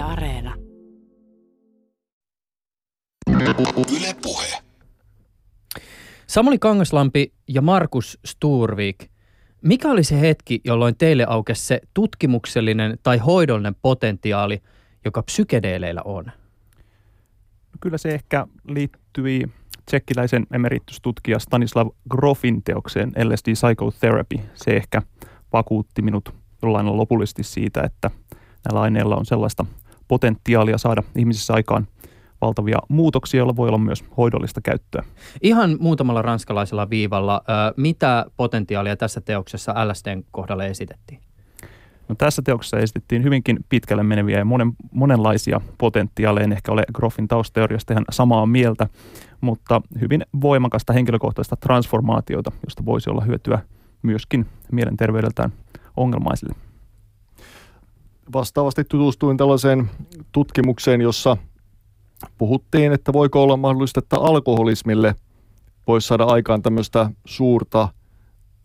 Yle Areena. Yle Puhe. Samuli Kangaslampi ja Markus Sturvik. Mikä oli se hetki, jolloin teille aukesi se tutkimuksellinen tai hoidollinen potentiaali, joka psykedeeleillä on? Kyllä se ehkä liittyi tsekkiläisen emeritustutkija Stanislav Grofin teokseen LSD Psychotherapy. Se ehkä vakuutti minut jollain lopullisesti siitä, että näillä aineilla on sellaista potentiaalia saada ihmisissä aikaan valtavia muutoksia, joilla voi olla myös hoidollista käyttöä. Ihan muutamalla ranskalaisella viivalla, mitä potentiaalia tässä teoksessa LSDn kohdalla esitettiin? No, tässä teoksessa esitettiin hyvinkin pitkälle meneviä ja monen, monenlaisia potentiaaleja. En ehkä ole Groffin taustateoriasta ihan samaa mieltä, mutta hyvin voimakasta henkilökohtaista transformaatiota, josta voisi olla hyötyä myöskin mielenterveydeltään ongelmaisille. Vastaavasti tutustuin tällaiseen tutkimukseen, jossa puhuttiin, että voiko olla mahdollista, että alkoholismille voisi saada aikaan tämmöistä suurta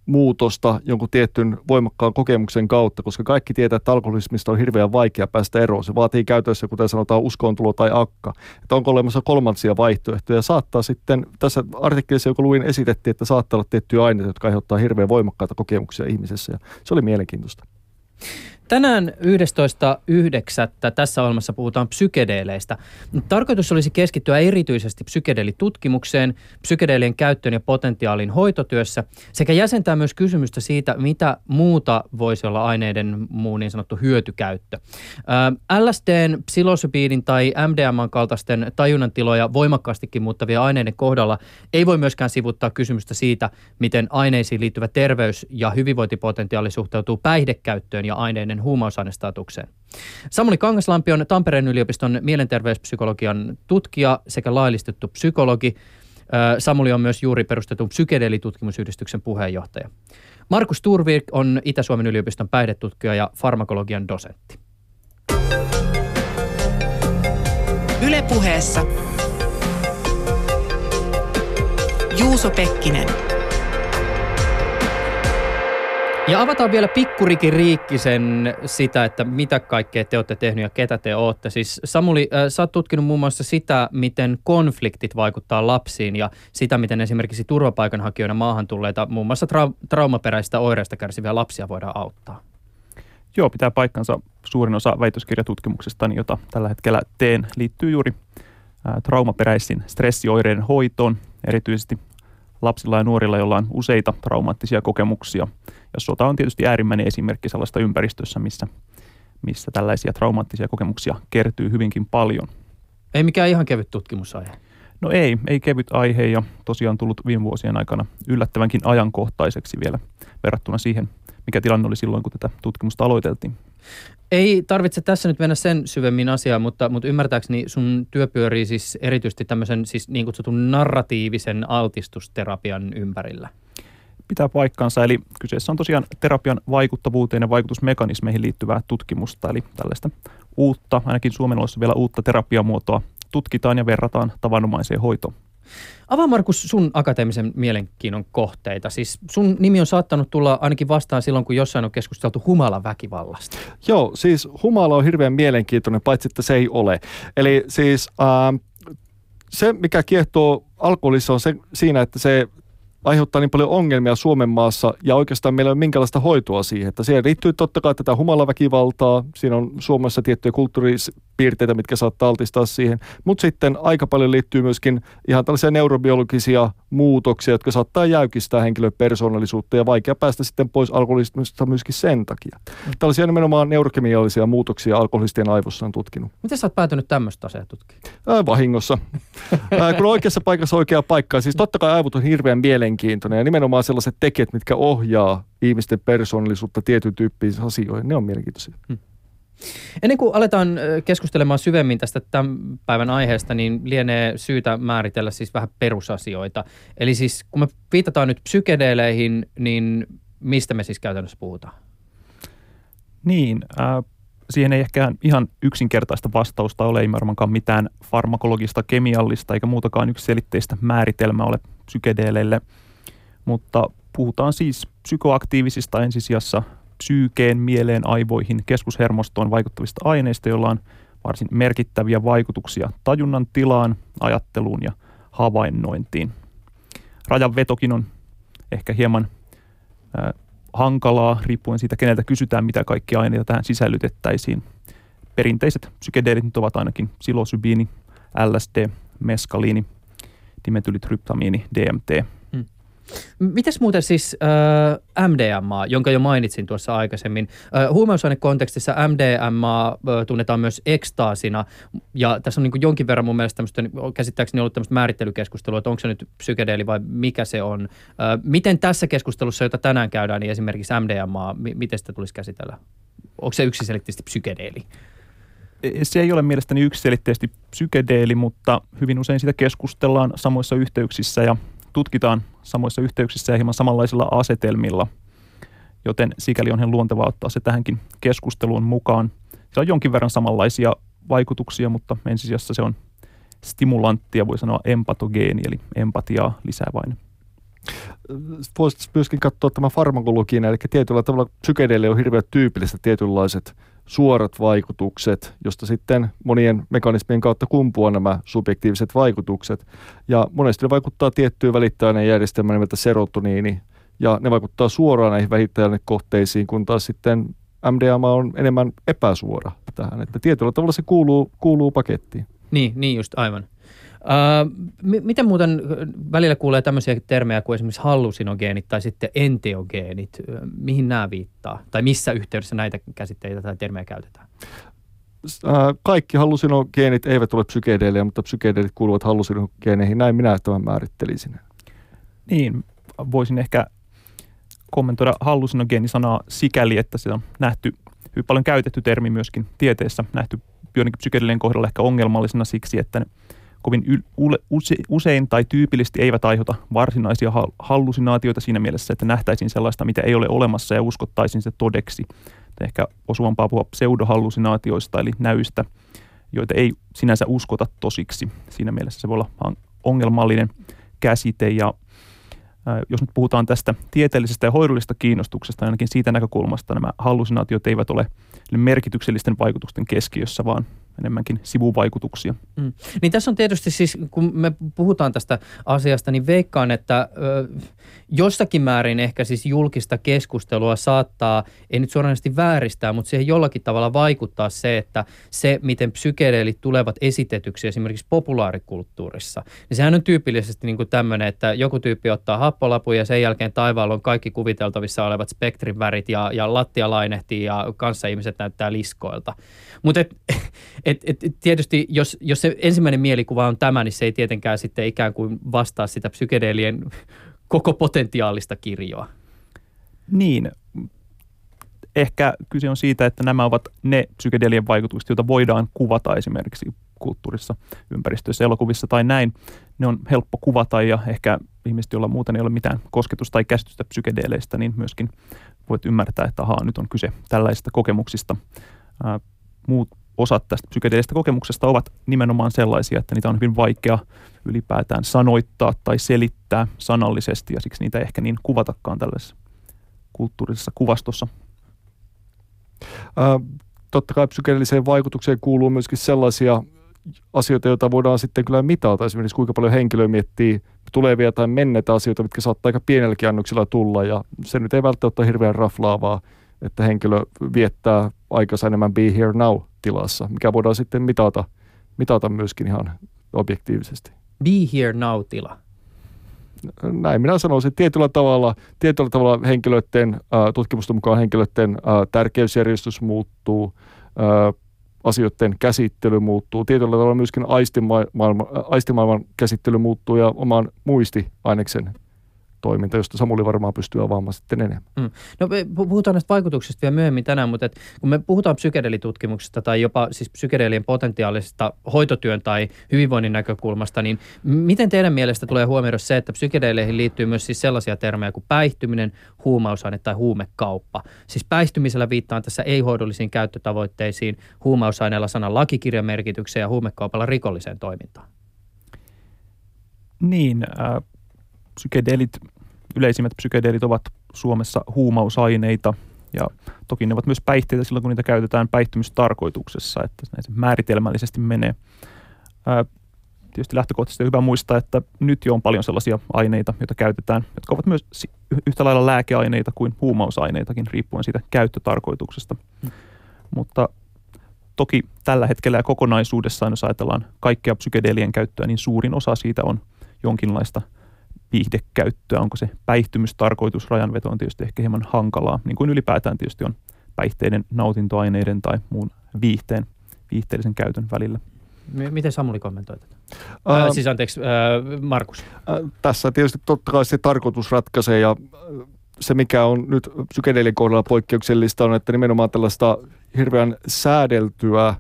muutosta jonkun tietyn voimakkaan kokemuksen kautta, koska kaikki tietää, että alkoholismista on hirveän vaikea päästä eroon. Se vaatii käytössä, kuten sanotaan, uskontulo tai akka. Että onko olemassa kolmansia vaihtoehtoja. Saattaa sitten, tässä artikkelissa, joka luin, esitettiin, että saattaa olla tiettyjä aineita, jotka aiheuttaa hirveän voimakkaita kokemuksia ihmisessä. Ja se oli mielenkiintoista. Tänään 11.9. tässä ohjelmassa puhutaan psykedeeleistä. Tarkoitus olisi keskittyä erityisesti psykedeelitutkimukseen, psykedeelien käyttöön ja potentiaalin hoitotyössä sekä jäsentää myös kysymystä siitä, mitä muuta voisi olla aineiden muu niin sanottu hyötykäyttö. LSDn, psilosybiidin tai MDMAn kaltaisten tajunnan tiloja voimakkaastikin muuttavia aineiden kohdalla ei voi myöskään sivuttaa kysymystä siitä, miten aineisiin liittyvä terveys- ja hyvinvointipotentiaali suhteutuu päihdekäyttöön ja aineiden aineiden huumausainestatukseen. Samuli Kangaslampi on Tampereen yliopiston mielenterveyspsykologian tutkija sekä laillistettu psykologi. Samuli on myös juuri perustetun psykedeelitutkimusyhdistyksen puheenjohtaja. Markus Turvirk on Itä-Suomen yliopiston päihdetutkija ja farmakologian dosentti. Ylepuheessa Juuso Pekkinen – ja avataan vielä pikkurikin riikkisen sitä, että mitä kaikkea te olette tehnyt ja ketä te olette. Siis Samuli, äh, sä oot tutkinut muun muassa sitä, miten konfliktit vaikuttaa lapsiin ja sitä, miten esimerkiksi turvapaikanhakijoina maahan tulleita muun muassa tra- traumaperäistä oireista kärsiviä lapsia voidaan auttaa. Joo, pitää paikkansa. Suurin osa väitöskirjatutkimuksesta, jota tällä hetkellä teen, liittyy juuri traumaperäisiin stressioireiden hoitoon, erityisesti lapsilla ja nuorilla, joilla on useita traumaattisia kokemuksia. Ja sota on tietysti äärimmäinen esimerkki sellaista ympäristössä, missä, missä tällaisia traumaattisia kokemuksia kertyy hyvinkin paljon. Ei mikään ihan kevyt tutkimusaihe. No ei, ei kevyt aihe ja tosiaan tullut viime vuosien aikana yllättävänkin ajankohtaiseksi vielä verrattuna siihen, mikä tilanne oli silloin, kun tätä tutkimusta aloiteltiin. Ei tarvitse tässä nyt mennä sen syvemmin asiaan, mutta, mutta ymmärtääkseni sun työ pyörii siis erityisesti tämmöisen siis niin kutsutun narratiivisen altistusterapian ympärillä. Pitää paikkansa, eli kyseessä on tosiaan terapian vaikuttavuuteen ja vaikutusmekanismeihin liittyvää tutkimusta, eli tällaista uutta, ainakin Suomen vielä uutta terapiamuotoa tutkitaan ja verrataan tavanomaiseen hoitoon. Avaa Markus sun akateemisen mielenkiinnon kohteita. Siis sun nimi on saattanut tulla ainakin vastaan silloin, kun jossain on keskusteltu humalan väkivallasta. Joo, siis humala on hirveän mielenkiintoinen, paitsi että se ei ole. Eli siis äh, se, mikä kiehtoo alkoholissa on se, siinä, että se aiheuttaa niin paljon ongelmia Suomen maassa ja oikeastaan meillä ei ole minkälaista hoitoa siihen. Että siihen liittyy totta kai tätä humalaväkivaltaa, siinä on Suomessa tiettyjä kulttuuripiirteitä, mitkä saattaa altistaa siihen, mutta sitten aika paljon liittyy myöskin ihan tällaisia neurobiologisia muutoksia, jotka saattaa jäykistää henkilön persoonallisuutta ja vaikea päästä sitten pois alkoholismista myöskin sen takia. Tällaisia nimenomaan neurokemiallisia muutoksia alkoholistien aivossa on tutkinut. Miten sä oot päätynyt tämmöistä asiaa tutkimaan? vahingossa. Ää, kun oikeassa paikassa oikea paikka. Siis totta kai aivot on hirveän mielenkiintoinen ja nimenomaan sellaiset tekijät, mitkä ohjaa ihmisten persoonallisuutta tietyn tyyppisiin asioihin, ne on mielenkiintoisia. Hmm. Ennen kuin aletaan keskustelemaan syvemmin tästä tämän päivän aiheesta, niin lienee syytä määritellä siis vähän perusasioita. Eli siis kun me viitataan nyt psykedeeleihin, niin mistä me siis käytännössä puhutaan? Niin, äh, siihen ei ehkä ihan yksinkertaista vastausta ole, ei varmaankaan mitään farmakologista, kemiallista eikä muutakaan yksiselitteistä määritelmää ole psykedeeleille, mutta puhutaan siis psykoaktiivisista ensisijassa psyykeen, mieleen, aivoihin, keskushermostoon vaikuttavista aineista, joilla on varsin merkittäviä vaikutuksia tajunnan tilaan, ajatteluun ja havainnointiin. Rajan vetokin on ehkä hieman äh, hankalaa, riippuen siitä, keneltä kysytään, mitä kaikkia aineita tähän sisällytettäisiin. Perinteiset psykedeelit ovat ainakin psilosybiini, LSD, meskaliini, dimetylitryptamiini, DMT. Mites muuten siis äh, MDMA, jonka jo mainitsin tuossa aikaisemmin. Äh, huumausainekontekstissa MDMA äh, tunnetaan myös ekstaasina, ja tässä on niin jonkin verran mun mielestä tämmöistä, käsittääkseni ollut tämmöistä määrittelykeskustelua, että onko se nyt psykedeeli vai mikä se on. Äh, miten tässä keskustelussa, jota tänään käydään, niin esimerkiksi MDMA, m- miten sitä tulisi käsitellä? Onko se yksiselitteisesti psykedeeli? Se ei ole mielestäni yksiselitteisesti psykedeeli, mutta hyvin usein sitä keskustellaan samoissa yhteyksissä ja tutkitaan samoissa yhteyksissä ja hieman samanlaisilla asetelmilla, joten sikäli on ihan luontevaa ottaa se tähänkin keskusteluun mukaan. Se on jonkin verran samanlaisia vaikutuksia, mutta ensisijassa se on stimulanttia, voi sanoa empatogeeni, eli empatiaa lisäävä aine. Voisi myöskin katsoa tämä farmakologian, eli tietyllä tavalla psykedeille on hirveän tyypillistä tietynlaiset suorat vaikutukset, josta sitten monien mekanismien kautta kumpuaa nämä subjektiiviset vaikutukset. Ja monesti ne vaikuttaa tiettyyn välittäjäinejärjestelmään nimeltä serotoniini, ja ne vaikuttaa suoraan näihin välittäjäinekohteisiin, kun taas sitten MDMA on enemmän epäsuora tähän. Että tietyllä tavalla se kuuluu, kuuluu pakettiin. Niin, niin just aivan. Uh, miten muuten välillä kuulee tämmöisiä termejä kuin esimerkiksi hallusinogeenit tai sitten enteogeenit? Mihin nämä viittaa? Tai missä yhteydessä näitä käsitteitä tai termejä käytetään? Kaikki hallusinogeenit eivät ole psykedeelejä, mutta psykedeelit kuuluvat hallusinogeeneihin. Näin minä tämän määrittelisin. Niin, voisin ehkä kommentoida hallusinogeenisanaa sikäli, että se on nähty hyvin paljon käytetty termi myöskin tieteessä, nähty joidenkin psykedeelien kohdalla ehkä ongelmallisena siksi, että ne kovin usein tai tyypillisesti eivät aiheuta varsinaisia hallusinaatioita siinä mielessä, että nähtäisiin sellaista, mitä ei ole olemassa ja uskottaisiin se todeksi. Ehkä osuvampaa puhua pseudohallusinaatioista eli näyistä, joita ei sinänsä uskota tosiksi. Siinä mielessä se voi olla ongelmallinen käsite ja jos nyt puhutaan tästä tieteellisestä ja hoidollisesta kiinnostuksesta, ainakin siitä näkökulmasta nämä hallusinaatiot eivät ole merkityksellisten vaikutusten keskiössä, vaan enemmänkin sivuvaikutuksia. Mm. Niin tässä on tietysti siis, kun me puhutaan tästä asiasta, niin veikkaan, että ö, jossakin määrin ehkä siis julkista keskustelua saattaa, ei nyt suoranaisesti vääristää, mutta siihen jollakin tavalla vaikuttaa se, että se, miten psykedeelit tulevat esitetyksi esimerkiksi populaarikulttuurissa, niin sehän on tyypillisesti niin kuin tämmöinen, että joku tyyppi ottaa happolapuja ja sen jälkeen taivaalla on kaikki kuviteltavissa olevat spektrin värit ja, ja lattia lainehtii ja kanssa ihmiset näyttää liskoilta. Mutta et, et, et tietysti, jos, jos se ensimmäinen mielikuva on tämä, niin se ei tietenkään sitten ikään kuin vastaa sitä psykedeelien koko potentiaalista kirjoa. Niin, ehkä kyse on siitä, että nämä ovat ne psykedelien vaikutukset, joita voidaan kuvata esimerkiksi kulttuurissa, ympäristöissä, elokuvissa tai näin. Ne on helppo kuvata ja ehkä ihmiset, joilla muuten ei ole mitään kosketusta tai käsitystä psykedeleistä, niin myöskin voit ymmärtää, että ahaa, nyt on kyse tällaisista kokemuksista. muut osat tästä psykedeellisestä kokemuksesta ovat nimenomaan sellaisia, että niitä on hyvin vaikea ylipäätään sanoittaa tai selittää sanallisesti ja siksi niitä ei ehkä niin kuvatakaan tällaisessa kulttuurisessa kuvastossa. Ää, totta kai psykedeelliseen vaikutukseen kuuluu myöskin sellaisia asioita, joita voidaan sitten kyllä mitata. Esimerkiksi kuinka paljon henkilö miettii tulevia tai menneitä asioita, mitkä saattaa aika pienelläkin annoksilla tulla. Ja se nyt ei välttämättä ole hirveän raflaavaa, että henkilö viettää aikansa enemmän be here now tilassa, mikä voidaan sitten mitata, mitata myöskin ihan objektiivisesti. Be here now tila. Näin minä sanoisin, että tietyllä tavalla, tietyllä tavalla henkilöiden, tutkimusten mukaan henkilöiden tärkeysjärjestys muuttuu, asioiden käsittely muuttuu. Tietyllä tavalla myöskin aistimaailman, aistimaailman käsittely muuttuu ja oman muistiaineksen toiminta, josta Samuli varmaan pystyy avaamaan sitten enemmän. Mm. No puhutaan näistä vaikutuksista vielä myöhemmin tänään, mutta et, kun me puhutaan psykedelitutkimuksesta tai jopa siis psykedelien potentiaalisesta hoitotyön tai hyvinvoinnin näkökulmasta, niin miten teidän mielestä tulee huomioida se, että psykedeleihin liittyy myös siis sellaisia termejä kuin päihtyminen, huumausaine tai huumekauppa? Siis päihtymisellä viittaan tässä ei-hoidollisiin käyttötavoitteisiin, huumausaineella sanan lakikirjan merkitykseen ja huumekaupalla rikolliseen toimintaan. Niin, äh, psykedelit yleisimmät psykedeelit ovat Suomessa huumausaineita Ja toki ne ovat myös päihteitä silloin, kun niitä käytetään päihtymystarkoituksessa, että näin se määritelmällisesti menee. Ää, tietysti lähtökohtaisesti on hyvä muistaa, että nyt jo on paljon sellaisia aineita, joita käytetään, jotka ovat myös yhtä lailla lääkeaineita kuin huumausaineitakin, riippuen siitä käyttötarkoituksesta. Hmm. Mutta toki tällä hetkellä ja kokonaisuudessaan, jos ajatellaan kaikkea psykedeelien käyttöä, niin suurin osa siitä on jonkinlaista viihdekäyttöä. Onko se päihtymystarkoitus, rajanveto on tietysti ehkä hieman hankalaa, niin kuin ylipäätään tietysti on päihteiden nautintoaineiden tai muun viihteen, viihteellisen käytön välillä. Miten Samuli kommentoi tätä? Ää, äh, siis anteeksi, äh, Markus. Äh, tässä tietysti totta kai se tarkoitus ratkaisee ja se, mikä on nyt psykedeelin kohdalla poikkeuksellista, on, että nimenomaan tällaista hirveän säädeltyä,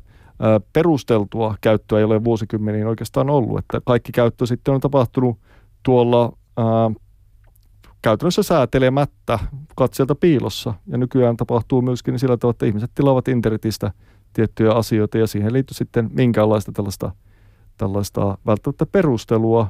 perusteltua käyttöä ei ole vuosikymmeniin oikeastaan ollut. Että kaikki käyttö sitten on tapahtunut tuolla ää, käytännössä säätelemättä katselta piilossa. Ja nykyään tapahtuu myöskin sillä tavalla, että ihmiset tilaavat internetistä tiettyjä asioita ja siihen liittyy sitten minkäänlaista tällaista, tällaista välttämättä perustelua,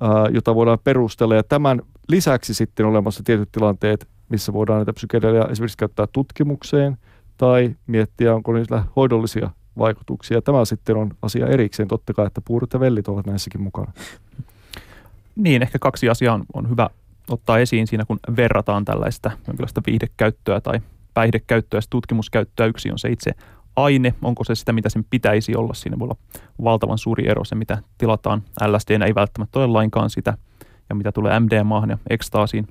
ää, jota voidaan perustella. Ja tämän lisäksi sitten olemassa tietyt tilanteet, missä voidaan näitä psykedelia esimerkiksi käyttää tutkimukseen tai miettiä, onko niillä hoidollisia vaikutuksia. Tämä sitten on asia erikseen, totta kai, että puurut ja vellit ovat näissäkin mukana. Niin, ehkä kaksi asiaa on, on hyvä ottaa esiin siinä, kun verrataan tällaista jonkinlaista viihdekäyttöä tai päihdekäyttöä ja tutkimuskäyttöä. Yksi on se itse aine, onko se sitä, mitä sen pitäisi olla. Siinä voi olla valtavan suuri ero se, mitä tilataan. LSD ei välttämättä ole lainkaan sitä, ja mitä tulee MDMAhan ja ekstaasiin.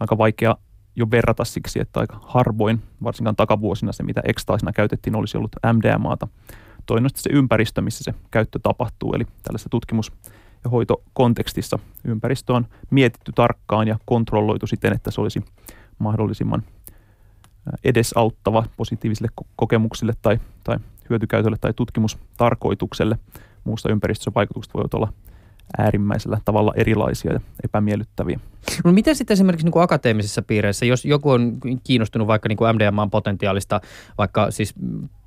Aika vaikea jo verrata siksi, että aika harvoin, varsinkaan takavuosina se, mitä ekstaasina käytettiin, olisi ollut MDMAta. Toinen on se ympäristö, missä se käyttö tapahtuu, eli tällaisessa tutkimus- ja hoitokontekstissa ympäristö on mietitty tarkkaan ja kontrolloitu siten, että se olisi mahdollisimman edesauttava positiivisille kokemuksille tai, tai hyötykäytölle tai tutkimustarkoitukselle. Muusta ympäristössä vaikutukset voivat olla äärimmäisellä tavalla erilaisia ja epämiellyttäviä. No miten sitten esimerkiksi niin kuin akateemisissa piireissä, jos joku on kiinnostunut vaikka niin kuin MDMAn potentiaalista, vaikka siis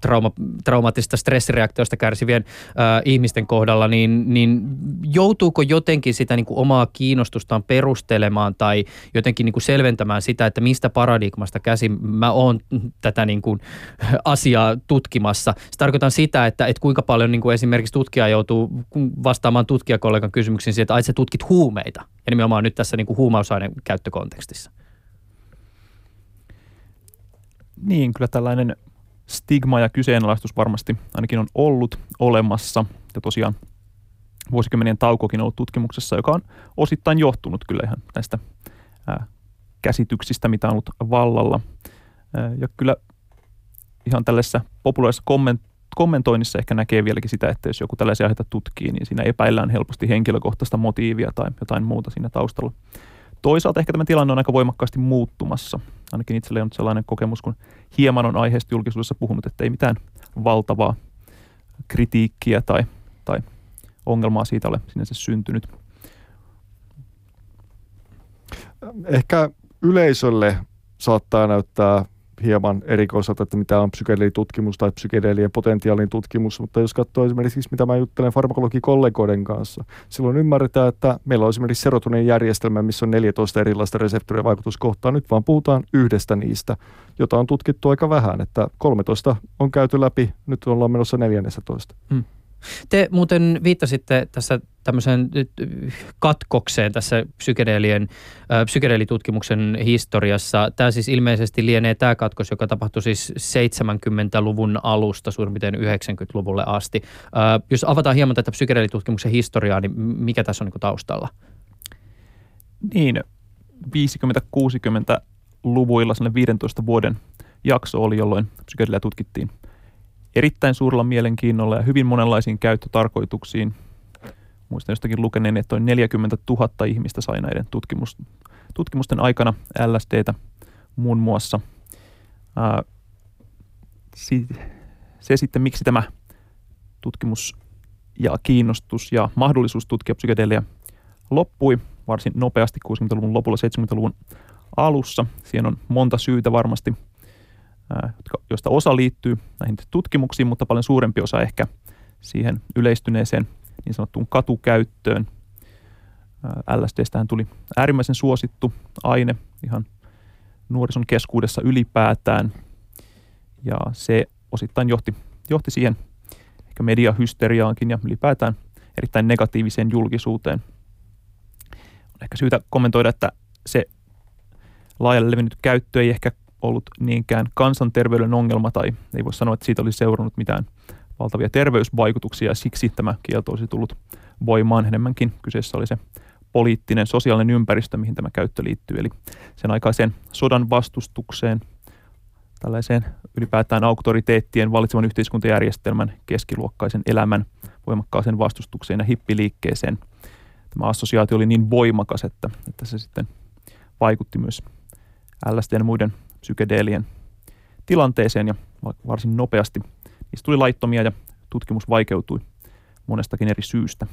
trauma, traumaattisista stressireaktioista kärsivien äh, ihmisten kohdalla, niin, niin joutuuko jotenkin sitä niin kuin omaa kiinnostustaan perustelemaan tai jotenkin niin kuin selventämään sitä, että mistä paradigmasta käsin mä oon tätä niin kuin asiaa tutkimassa. Se tarkoittaa sitä, että, että kuinka paljon niin kuin esimerkiksi tutkija joutuu vastaamaan tutkijakollegan kysymyksiin siitä, että ai sä tutkit huumeita. Ja nimenomaan nyt tässä niin kuin huumausaineen käyttökontekstissa. Niin, kyllä tällainen stigma ja kyseenalaistus varmasti ainakin on ollut olemassa. Ja tosiaan vuosikymmenien taukokin on ollut tutkimuksessa, joka on osittain johtunut kyllä ihan näistä ää, käsityksistä, mitä on ollut vallalla. Ää, ja kyllä ihan tällaisessa populaarisessa komment- kommentoinnissa ehkä näkee vieläkin sitä, että jos joku tällaisia aiheita tutkii, niin siinä epäillään helposti henkilökohtaista motiivia tai jotain muuta siinä taustalla. Toisaalta ehkä tämä tilanne on aika voimakkaasti muuttumassa. Ainakin itselle on sellainen kokemus, kun hieman on aiheesta julkisuudessa puhunut, että ei mitään valtavaa kritiikkiä tai, tai ongelmaa siitä ole sinänsä syntynyt. Ehkä yleisölle saattaa näyttää hieman erikoiselta, että mitä on psykedeelitutkimus tai psykedeelien potentiaalin tutkimus, mutta jos katsoo esimerkiksi, mitä mä juttelen farmakologikollegoiden kanssa, silloin ymmärretään, että meillä on esimerkiksi serotonin järjestelmä, missä on 14 erilaista reseptoria vaikutuskohtaa, nyt vaan puhutaan yhdestä niistä, jota on tutkittu aika vähän, että 13 on käyty läpi, nyt ollaan menossa 14. Hmm. Te muuten viittasitte tässä tämmöiseen katkokseen tässä psykedeelien, äh, psykedeelitutkimuksen historiassa. Tämä siis ilmeisesti lienee tämä katkos, joka tapahtui siis 70-luvun alusta suurin piirtein 90-luvulle asti. Äh, jos avataan hieman tätä psykedeelitutkimuksen historiaa, niin mikä tässä on niin taustalla? Niin, 50-60-luvuilla 15 vuoden jakso oli, jolloin psykedelia tutkittiin – erittäin suurella mielenkiinnolla ja hyvin monenlaisiin käyttötarkoituksiin. Muistan jostakin lukeneen, että noin 40 000 ihmistä sai näiden tutkimus, tutkimusten aikana LSDtä muun muassa. Ää, se sitten, miksi tämä tutkimus ja kiinnostus ja mahdollisuus tutkia psykedelia loppui varsin nopeasti 60-luvun lopulla 70-luvun alussa. Siihen on monta syytä varmasti – joista osa liittyy näihin tutkimuksiin, mutta paljon suurempi osa ehkä siihen yleistyneeseen niin sanottuun katukäyttöön. LSDstähän tuli äärimmäisen suosittu aine ihan nuorison keskuudessa ylipäätään. Ja se osittain johti, johti siihen ehkä mediahysteriaankin ja ylipäätään erittäin negatiiviseen julkisuuteen. On ehkä syytä kommentoida, että se laajalle levinnyt käyttö ei ehkä ollut niinkään kansanterveyden ongelma tai ei voi sanoa, että siitä olisi seurannut mitään valtavia terveysvaikutuksia ja siksi tämä kielto olisi tullut voimaan enemmänkin. Kyseessä oli se poliittinen, sosiaalinen ympäristö, mihin tämä käyttö liittyy, eli sen aikaiseen sodan vastustukseen, tällaiseen ylipäätään auktoriteettien valitsevan yhteiskuntajärjestelmän keskiluokkaisen elämän voimakkaaseen vastustukseen ja hippiliikkeeseen. Tämä assosiaatio oli niin voimakas, että, että se sitten vaikutti myös LSD ja muiden psykedeelien tilanteeseen ja varsin nopeasti. Niistä tuli laittomia ja tutkimus vaikeutui monestakin eri syystä.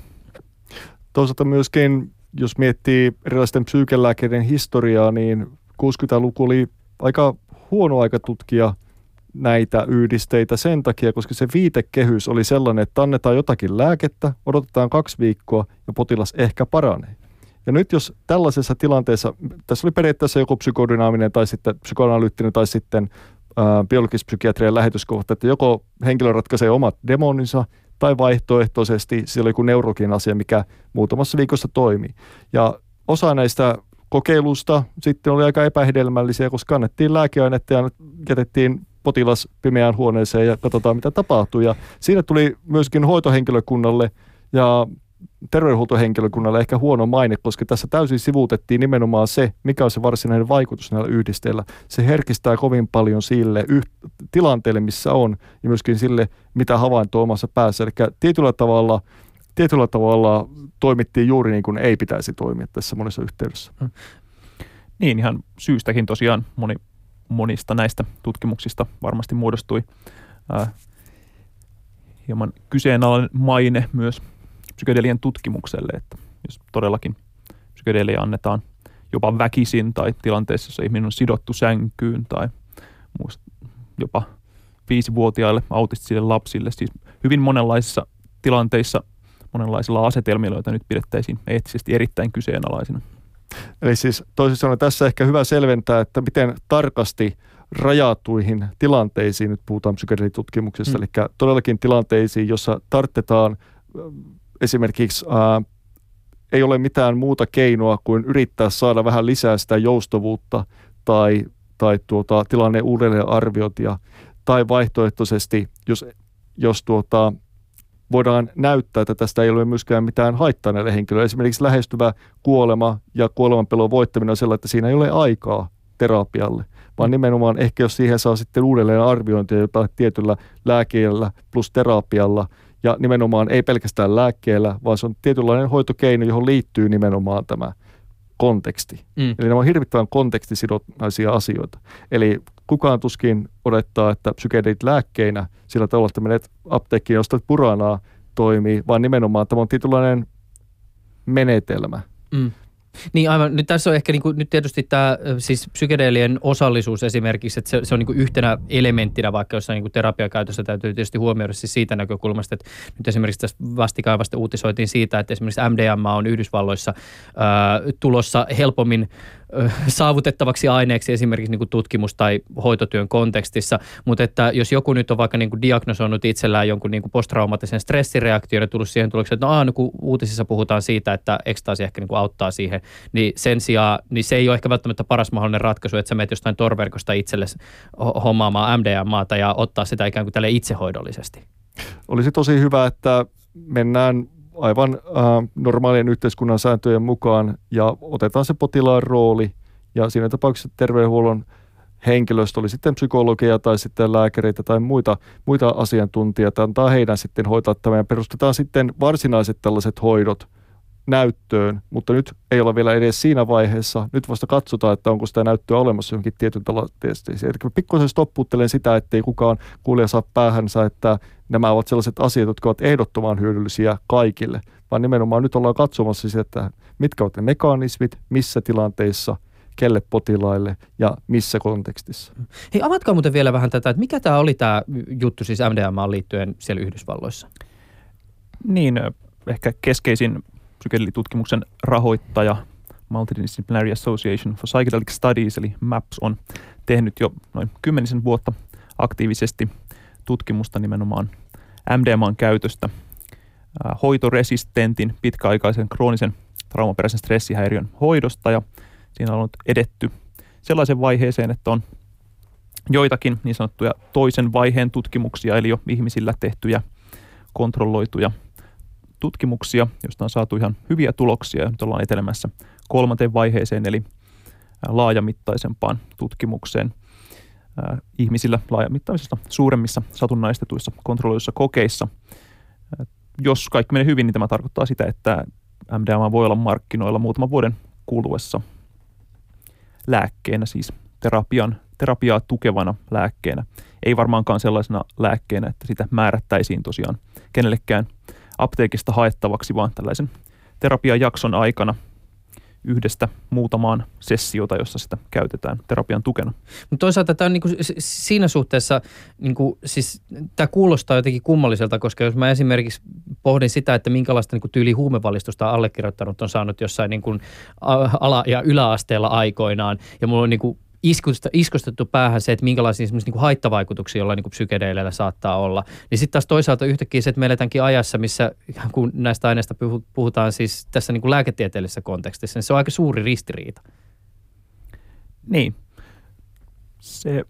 Toisaalta myöskin, jos miettii erilaisten psyykelääkkeiden historiaa, niin 60-luku oli aika huono aika tutkia näitä yhdisteitä sen takia, koska se viitekehys oli sellainen, että annetaan jotakin lääkettä, odotetaan kaksi viikkoa ja potilas ehkä paranee. Ja nyt jos tällaisessa tilanteessa, tässä oli periaatteessa joku psykodynaaminen tai sitten psykoanalyyttinen tai sitten biologispsykiatrian lähetyskohta, että joko henkilö ratkaisee omat demoninsa tai vaihtoehtoisesti siellä oli joku neurologinen asia, mikä muutamassa viikossa toimii. Ja osa näistä kokeilusta sitten oli aika epähedelmällisiä, koska annettiin lääkeainetta ja jätettiin potilas pimeään huoneeseen ja katsotaan mitä tapahtuu. Ja siinä tuli myöskin hoitohenkilökunnalle ja terveydenhuoltohenkilökunnalle ehkä huono maine, koska tässä täysin sivuutettiin nimenomaan se, mikä on se varsinainen vaikutus näillä yhdisteillä. Se herkistää kovin paljon sille yh- tilanteelle, missä on, ja myöskin sille, mitä havaintoa omassa päässä. Eli tietyllä tavalla, tietyllä tavalla toimittiin juuri niin kuin ei pitäisi toimia tässä monessa yhteydessä. Hmm. Niin, ihan syystäkin tosiaan moni, monista näistä tutkimuksista varmasti muodostui ää, hieman kyseenalainen maine myös psykedelien tutkimukselle, että jos todellakin psykedelia annetaan jopa väkisin tai tilanteessa, jossa ihminen on sidottu sänkyyn tai jopa viisivuotiaille autistisille lapsille, siis hyvin monenlaisissa tilanteissa, monenlaisilla asetelmilla, joita nyt pidettäisiin eettisesti erittäin kyseenalaisina. Eli siis toisin sanoen tässä ehkä hyvä selventää, että miten tarkasti rajatuihin tilanteisiin, nyt puhutaan psykedelitutkimuksessa, mm. eli todellakin tilanteisiin, jossa tarttetaan esimerkiksi ää, ei ole mitään muuta keinoa kuin yrittää saada vähän lisää sitä joustavuutta tai, tai tuota, tilanne uudelleen arviointia. Tai vaihtoehtoisesti, jos, jos tuota, voidaan näyttää, että tästä ei ole myöskään mitään haittaa näille henkilöille. Esimerkiksi lähestyvä kuolema ja kuolemanpelon voittaminen on sellainen, että siinä ei ole aikaa terapialle, vaan nimenomaan ehkä jos siihen saa sitten uudelleen arviointia jopa tietyllä lääkeellä plus terapialla – ja nimenomaan ei pelkästään lääkkeellä, vaan se on tietynlainen hoitokeino, johon liittyy nimenomaan tämä konteksti. Mm. Eli nämä on hirvittävän kontekstisidonnaisia asioita. Eli kukaan tuskin odottaa, että psykedelit lääkkeinä sillä tavalla, että menet apteekkiin ja ostat puranaa toimii, vaan nimenomaan tämä on tietynlainen menetelmä. Mm. Niin aivan, nyt tässä on ehkä niin kuin, nyt tietysti tämä siis psykedeelien osallisuus esimerkiksi, että se, se on niin kuin yhtenä elementtinä vaikka jossain niin terapiakäytössä täytyy tietysti huomioida siis siitä näkökulmasta, että nyt esimerkiksi tässä vastikään vasta uutisoitiin siitä, että esimerkiksi MDMA on Yhdysvalloissa ää, tulossa helpommin saavutettavaksi aineeksi esimerkiksi niin kuin tutkimus- tai hoitotyön kontekstissa, mutta että jos joku nyt on vaikka niin kuin diagnosoinut itsellään jonkun niin kuin posttraumaattisen stressireaktion ja tullut siihen tulokseen, että no aah, no kun uutisissa puhutaan siitä, että ekstaasi ehkä niin kuin auttaa siihen, niin sen sijaan niin se ei ole ehkä välttämättä paras mahdollinen ratkaisu, että sä menet jostain torverkosta itsellesi hommaamaan MDMAta ja ottaa sitä ikään kuin tälle itsehoidollisesti. Olisi tosi hyvä, että mennään aivan äh, normaalien yhteiskunnan sääntöjen mukaan ja otetaan se potilaan rooli. Ja siinä tapauksessa terveydenhuollon henkilöstö oli sitten psykologia tai sitten lääkäreitä tai muita, muita asiantuntijoita, antaa heidän sitten hoitaa tämän ja perustetaan sitten varsinaiset tällaiset hoidot – näyttöön, mutta nyt ei ole vielä edes siinä vaiheessa. Nyt vasta katsotaan, että onko sitä näyttöä olemassa johonkin tietyn testeisiin. Eli pikkuisen stoppuuttelen sitä, ettei kukaan kuulija saa päähänsä, että nämä ovat sellaiset asiat, jotka ovat ehdottoman hyödyllisiä kaikille, vaan nimenomaan nyt ollaan katsomassa sitä, että mitkä ovat ne mekanismit, missä tilanteissa – kelle potilaille ja missä kontekstissa. Hei, avatkaa muuten vielä vähän tätä, että mikä tämä oli tämä juttu siis MDMA liittyen siellä Yhdysvalloissa? Niin, ehkä keskeisin psykedelitutkimuksen rahoittaja Multidisciplinary Association for Psychedelic Studies, eli MAPS, on tehnyt jo noin kymmenisen vuotta aktiivisesti tutkimusta nimenomaan MDMAn käytöstä. Hoitoresistentin pitkäaikaisen kroonisen traumaperäisen stressihäiriön hoidosta ja siinä on edetty sellaisen vaiheeseen, että on joitakin niin sanottuja toisen vaiheen tutkimuksia, eli jo ihmisillä tehtyjä kontrolloituja tutkimuksia, joista on saatu ihan hyviä tuloksia ja nyt ollaan etelemässä kolmanteen vaiheeseen, eli laajamittaisempaan tutkimukseen ihmisillä laajamittaisissa suuremmissa satunnaistetuissa kontrolloiduissa kokeissa. Jos kaikki menee hyvin, niin tämä tarkoittaa sitä, että MDMA voi olla markkinoilla muutaman vuoden kuluessa lääkkeenä, siis terapian, terapiaa tukevana lääkkeenä. Ei varmaankaan sellaisena lääkkeenä, että sitä määrättäisiin tosiaan kenellekään apteekista haettavaksi, vaan tällaisen terapiajakson aikana yhdestä muutamaan sessiota, jossa sitä käytetään terapian tukena. Mutta toisaalta tämä on niinku, siinä suhteessa, niinku, siis, tämä kuulostaa jotenkin kummalliselta, koska jos mä esimerkiksi pohdin sitä, että minkälaista niinku, tyyli huumevalistusta allekirjoittanut on saanut jossain niinku, ala- ja yläasteella aikoinaan, ja mulla on niinku, iskostettu päähän se, että minkälaisia esimerkiksi niin haittavaikutuksia jollain niin psykedeileillä saattaa olla. Niin sitten taas toisaalta yhtäkkiä se, että me eletäänkin ajassa, missä kun näistä aineista puhutaan siis tässä niin kuin lääketieteellisessä kontekstissa, niin se on aika suuri ristiriita. Niin. Se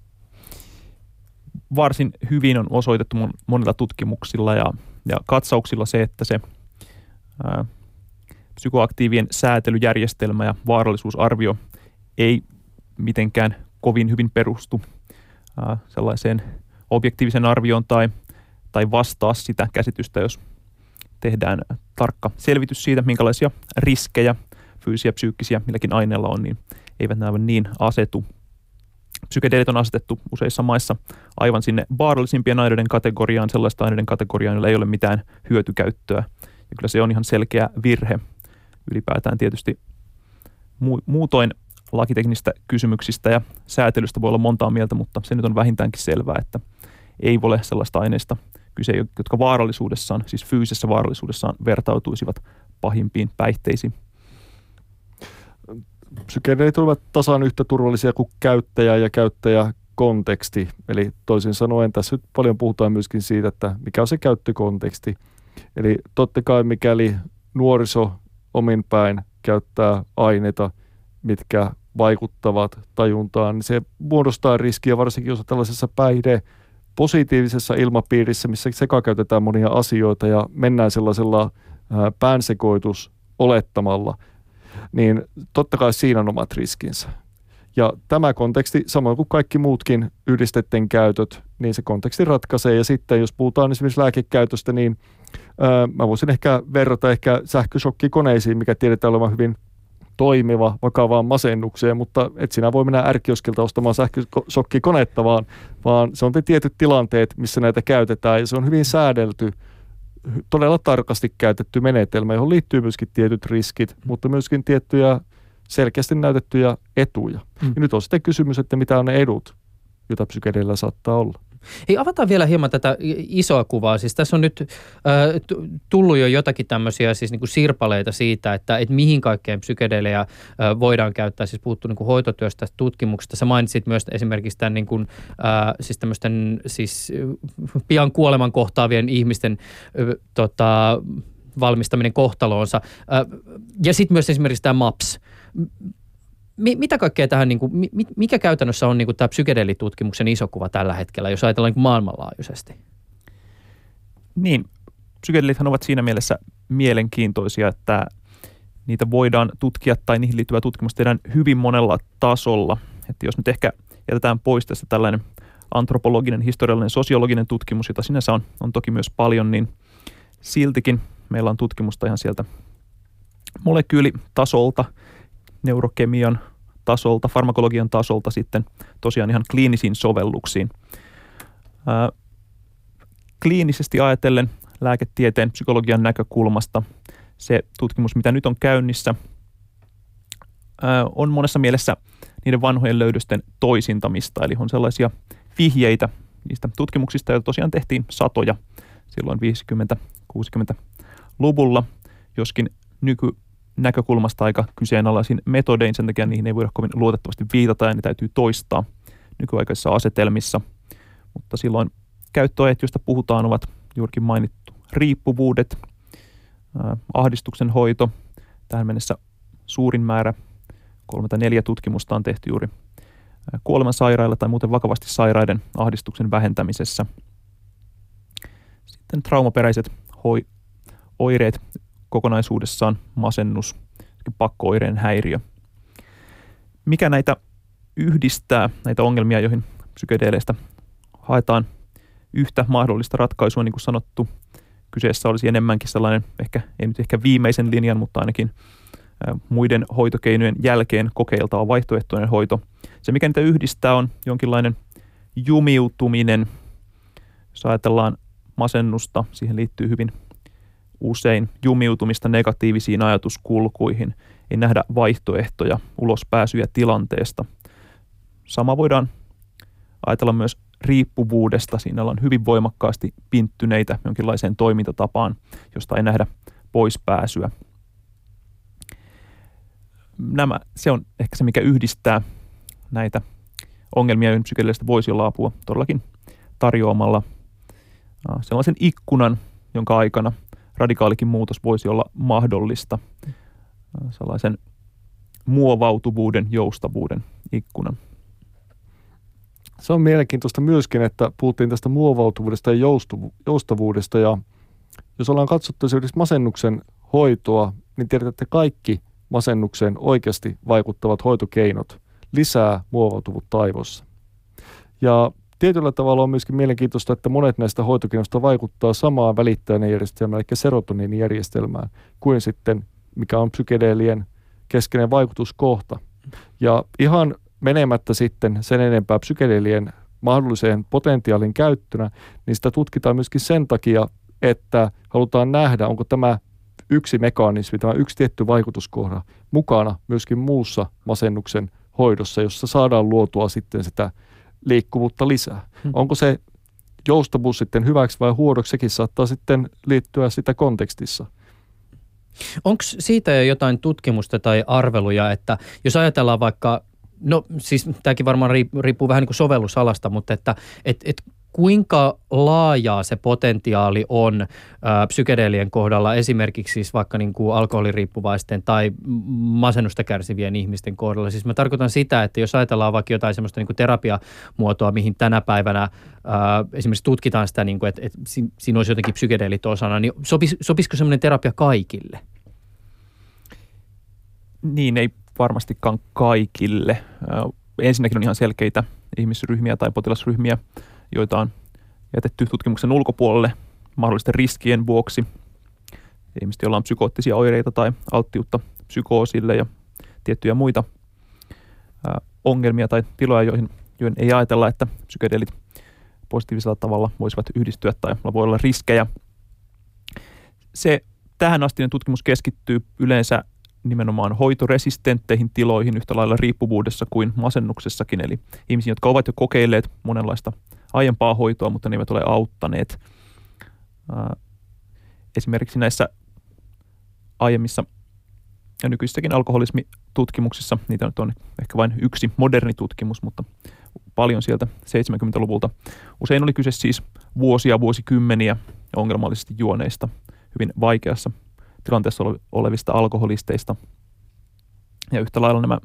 varsin hyvin on osoitettu monilla tutkimuksilla ja, ja katsauksilla se, että se ää, psykoaktiivien säätelyjärjestelmä ja vaarallisuusarvio ei mitenkään kovin hyvin perustu sellaiseen objektiivisen arvioon tai, tai vastaa sitä käsitystä, jos tehdään tarkka selvitys siitä, minkälaisia riskejä fyysisiä ja psyykkisiä milläkin aineella on, niin eivät nämä niin asetu. Psykedeelit on asetettu useissa maissa aivan sinne vaarallisimpien aineiden kategoriaan, sellaista aineiden kategoriaan, joilla ei ole mitään hyötykäyttöä. Ja kyllä se on ihan selkeä virhe. Ylipäätään tietysti muutoin lakiteknisistä kysymyksistä ja säätelystä voi olla montaa mieltä, mutta se nyt on vähintäänkin selvää, että ei ole sellaista aineista kyse, jotka vaarallisuudessaan, siis fyysisessä vaarallisuudessaan vertautuisivat pahimpiin päihteisiin. Psykedeelit ovat tasan yhtä turvallisia kuin käyttäjä ja käyttäjäkonteksti. Eli toisin sanoen tässä nyt paljon puhutaan myöskin siitä, että mikä on se käyttökonteksti. Eli totta kai mikäli nuoriso omin päin käyttää aineita, mitkä vaikuttavat tajuntaan, niin se muodostaa riskiä varsinkin jos tällaisessa päihde positiivisessa ilmapiirissä, missä sekakäytetään monia asioita ja mennään sellaisella päänsekoitus olettamalla, niin totta kai siinä on omat riskinsä. Ja tämä konteksti, samoin kuin kaikki muutkin yhdistetten käytöt, niin se konteksti ratkaisee. Ja sitten jos puhutaan esimerkiksi lääkekäytöstä, niin mä voisin ehkä verrata ehkä sähkösokkikoneisiin, mikä tiedetään olevan hyvin toimiva vakavaan masennukseen, mutta et sinä voi mennä ärkioskilta ostamaan sähkösokkikonetta, vaan, vaan se on te tietyt tilanteet, missä näitä käytetään ja se on hyvin säädelty, todella tarkasti käytetty menetelmä, johon liittyy myöskin tietyt riskit, mutta myöskin tiettyjä selkeästi näytettyjä etuja. Mm. Ja nyt on sitten kysymys, että mitä on ne edut, joita psykedeillä saattaa olla. Hei, avataan vielä hieman tätä isoa kuvaa. Siis tässä on nyt äh, tullut jo jotakin tämmöisiä siis niin kuin sirpaleita siitä, että, että mihin kaikkeen psykedelejä äh, voidaan käyttää. Siis puhuttu niin kuin hoitotyöstä, tutkimuksesta. Sä mainitsit myös esimerkiksi tämän niin kuin, äh, siis tämmöisten siis pian kuoleman kohtaavien ihmisten äh, tota, valmistaminen kohtaloonsa. Äh, ja sitten myös esimerkiksi tämä MAPS mitä kaikkea tähän, niin kuin, mikä käytännössä on niin kuin tämä psykedelitutkimuksen iso kuva tällä hetkellä, jos ajatellaan niin maailmanlaajuisesti? Niin, psykedelithan ovat siinä mielessä mielenkiintoisia, että niitä voidaan tutkia tai niihin liittyvää tutkimusta tehdään hyvin monella tasolla. Että jos nyt ehkä jätetään pois tästä tällainen antropologinen, historiallinen, sosiologinen tutkimus, jota sinänsä on, on toki myös paljon, niin siltikin meillä on tutkimusta ihan sieltä molekyylitasolta – neurokemian tasolta, farmakologian tasolta sitten tosiaan ihan kliinisiin sovelluksiin. Ää, kliinisesti ajatellen lääketieteen psykologian näkökulmasta se tutkimus, mitä nyt on käynnissä, ää, on monessa mielessä niiden vanhojen löydösten toisintamista, eli on sellaisia vihjeitä niistä tutkimuksista, joita tosiaan tehtiin satoja silloin 50-60-luvulla, joskin nyky, näkökulmasta aika kyseenalaisin metodein, sen takia niihin ei voida kovin luotettavasti viitata ja ne täytyy toistaa nykyaikaisissa asetelmissa. Mutta silloin käyttöajat, joista puhutaan, ovat juurikin mainittu riippuvuudet, ahdistuksen hoito. Tähän mennessä suurin määrä, kolme tai neljä tutkimusta on tehty juuri kuolemansairailla tai muuten vakavasti sairaiden ahdistuksen vähentämisessä. Sitten traumaperäiset hoi, oireet kokonaisuudessaan, masennus, pakkooireen häiriö. Mikä näitä yhdistää, näitä ongelmia, joihin psykedeleistä haetaan yhtä mahdollista ratkaisua, niin kuin sanottu, kyseessä olisi enemmänkin sellainen, ehkä, ei nyt ehkä viimeisen linjan, mutta ainakin muiden hoitokeinojen jälkeen kokeiltava vaihtoehtoinen hoito. Se, mikä niitä yhdistää, on jonkinlainen jumiutuminen. Jos ajatellaan masennusta, siihen liittyy hyvin usein jumiutumista negatiivisiin ajatuskulkuihin. Ei nähdä vaihtoehtoja, ulospääsyjä tilanteesta. Sama voidaan ajatella myös riippuvuudesta. Siinä ollaan hyvin voimakkaasti pinttyneitä jonkinlaiseen toimintatapaan, josta ei nähdä poispääsyä. Nämä, se on ehkä se, mikä yhdistää näitä ongelmia, joihin psykedelistä voisi olla apua todellakin tarjoamalla sellaisen ikkunan, jonka aikana radikaalikin muutos voisi olla mahdollista. Sellaisen muovautuvuuden, joustavuuden ikkunan. Se on mielenkiintoista myöskin, että puhuttiin tästä muovautuvuudesta ja joustavuudesta. Ja jos ollaan katsottu esimerkiksi masennuksen hoitoa, niin tiedetään, että kaikki masennukseen oikeasti vaikuttavat hoitokeinot lisää muovautuvuutta aivoissa. Ja tietyllä tavalla on myöskin mielenkiintoista, että monet näistä hoitokeinoista vaikuttaa samaan välittäjän järjestelmään, eli serotoniinijärjestelmään, kuin sitten mikä on psykedeelien keskeinen vaikutuskohta. Ja ihan menemättä sitten sen enempää psykedeelien mahdolliseen potentiaalin käyttönä, niin sitä tutkitaan myöskin sen takia, että halutaan nähdä, onko tämä yksi mekanismi, tämä yksi tietty vaikutuskohda mukana myöskin muussa masennuksen hoidossa, jossa saadaan luotua sitten sitä liikkuvuutta lisää. Hmm. Onko se joustavuus sitten hyväksi vai huonoksi, sekin saattaa sitten liittyä sitä kontekstissa. Onko siitä jo jotain tutkimusta tai arveluja, että jos ajatellaan vaikka No siis tämäkin varmaan riippuu vähän niin kuin sovellusalasta, mutta että et, et kuinka laajaa se potentiaali on ää, psykedeelien kohdalla esimerkiksi siis vaikka niin kuin alkoholiriippuvaisten tai masennusta kärsivien ihmisten kohdalla. Siis mä tarkoitan sitä, että jos ajatellaan vaikka jotain semmoista niin terapiamuotoa, mihin tänä päivänä ää, esimerkiksi tutkitaan sitä, niin kuin, että, että siinä olisi jotenkin psykedeelit osana, niin sopis, sopisiko semmoinen terapia kaikille? Niin, ei varmastikaan kaikille. Ensinnäkin on ihan selkeitä ihmisryhmiä tai potilasryhmiä, joita on jätetty tutkimuksen ulkopuolelle mahdollisten riskien vuoksi. Ihmiset, joilla on psykoottisia oireita tai alttiutta psykoosille ja tiettyjä muita ongelmia tai tiloja, joihin, joihin ei ajatella, että psykedeelit positiivisella tavalla voisivat yhdistyä tai voi olla riskejä. Se tähän astinen tutkimus keskittyy yleensä nimenomaan hoitoresistentteihin tiloihin yhtä lailla riippuvuudessa kuin masennuksessakin, eli ihmisiä, jotka ovat jo kokeilleet monenlaista aiempaa hoitoa, mutta ne eivät ole auttaneet. Esimerkiksi näissä aiemmissa ja nykyisissäkin alkoholismitutkimuksissa, niitä nyt on ehkä vain yksi moderni tutkimus, mutta paljon sieltä 70-luvulta. Usein oli kyse siis vuosia, vuosikymmeniä ongelmallisesti juoneista, hyvin vaikeassa tilanteessa olevista alkoholisteista. Ja yhtä lailla nämä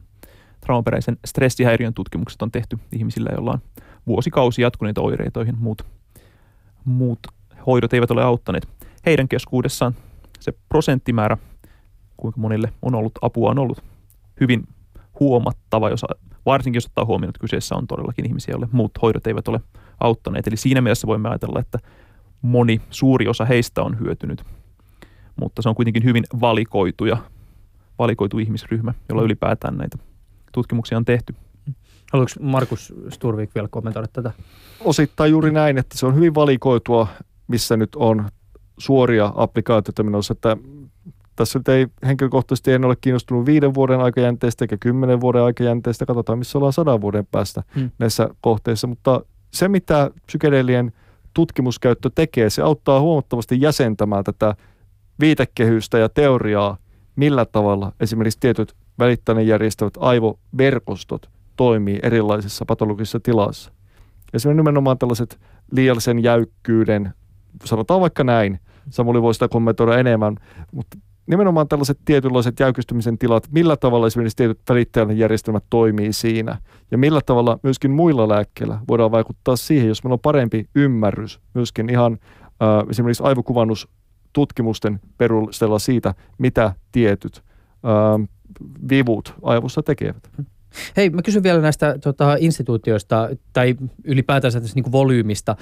traumaperäisen stressihäiriön tutkimukset on tehty ihmisillä, joilla on vuosikausi jatkuneita oireita, joihin muut, muut hoidot eivät ole auttaneet. Heidän keskuudessaan se prosenttimäärä, kuinka monille on ollut apua, on ollut hyvin huomattava, jos, varsinkin jos ottaa huomioon, että kyseessä on todellakin ihmisiä, joille muut hoidot eivät ole auttaneet. Eli siinä mielessä voimme ajatella, että moni, suuri osa heistä on hyötynyt mutta se on kuitenkin hyvin valikoitu ja valikoitu ihmisryhmä, jolla ylipäätään näitä tutkimuksia on tehty. Haluatko Markus Sturvik vielä kommentoida tätä? Osittain juuri näin, että se on hyvin valikoitua, missä nyt on suoria applikaatioita menossa, että tässä nyt ei henkilökohtaisesti en ole kiinnostunut viiden vuoden aikajänteestä eikä kymmenen vuoden aikajänteestä. Katsotaan, missä ollaan sadan vuoden päästä hmm. näissä kohteissa. Mutta se, mitä psykedelien tutkimuskäyttö tekee, se auttaa huomattavasti jäsentämään tätä viitekehystä ja teoriaa millä tavalla esimerkiksi tietyt välittäneet järjestävät aivoverkostot toimii erilaisissa patologisissa tilassa. Esimerkiksi nimenomaan tällaiset liiallisen jäykkyyden, sanotaan vaikka näin, Samuli voi sitä kommentoida enemmän, mutta nimenomaan tällaiset tietynlaiset jäykistymisen tilat, millä tavalla esimerkiksi tietyt välittäjän järjestelmät toimii siinä ja millä tavalla myöskin muilla lääkkeillä voidaan vaikuttaa siihen, jos meillä on parempi ymmärrys myöskin ihan äh, esimerkiksi aivokuvannustutkimusten perusteella siitä, mitä tietyt äh, vivut aivossa tekevät. Hei, mä kysyn vielä näistä tota, instituutioista tai ylipäätänsä tästä niin kuin volyymista.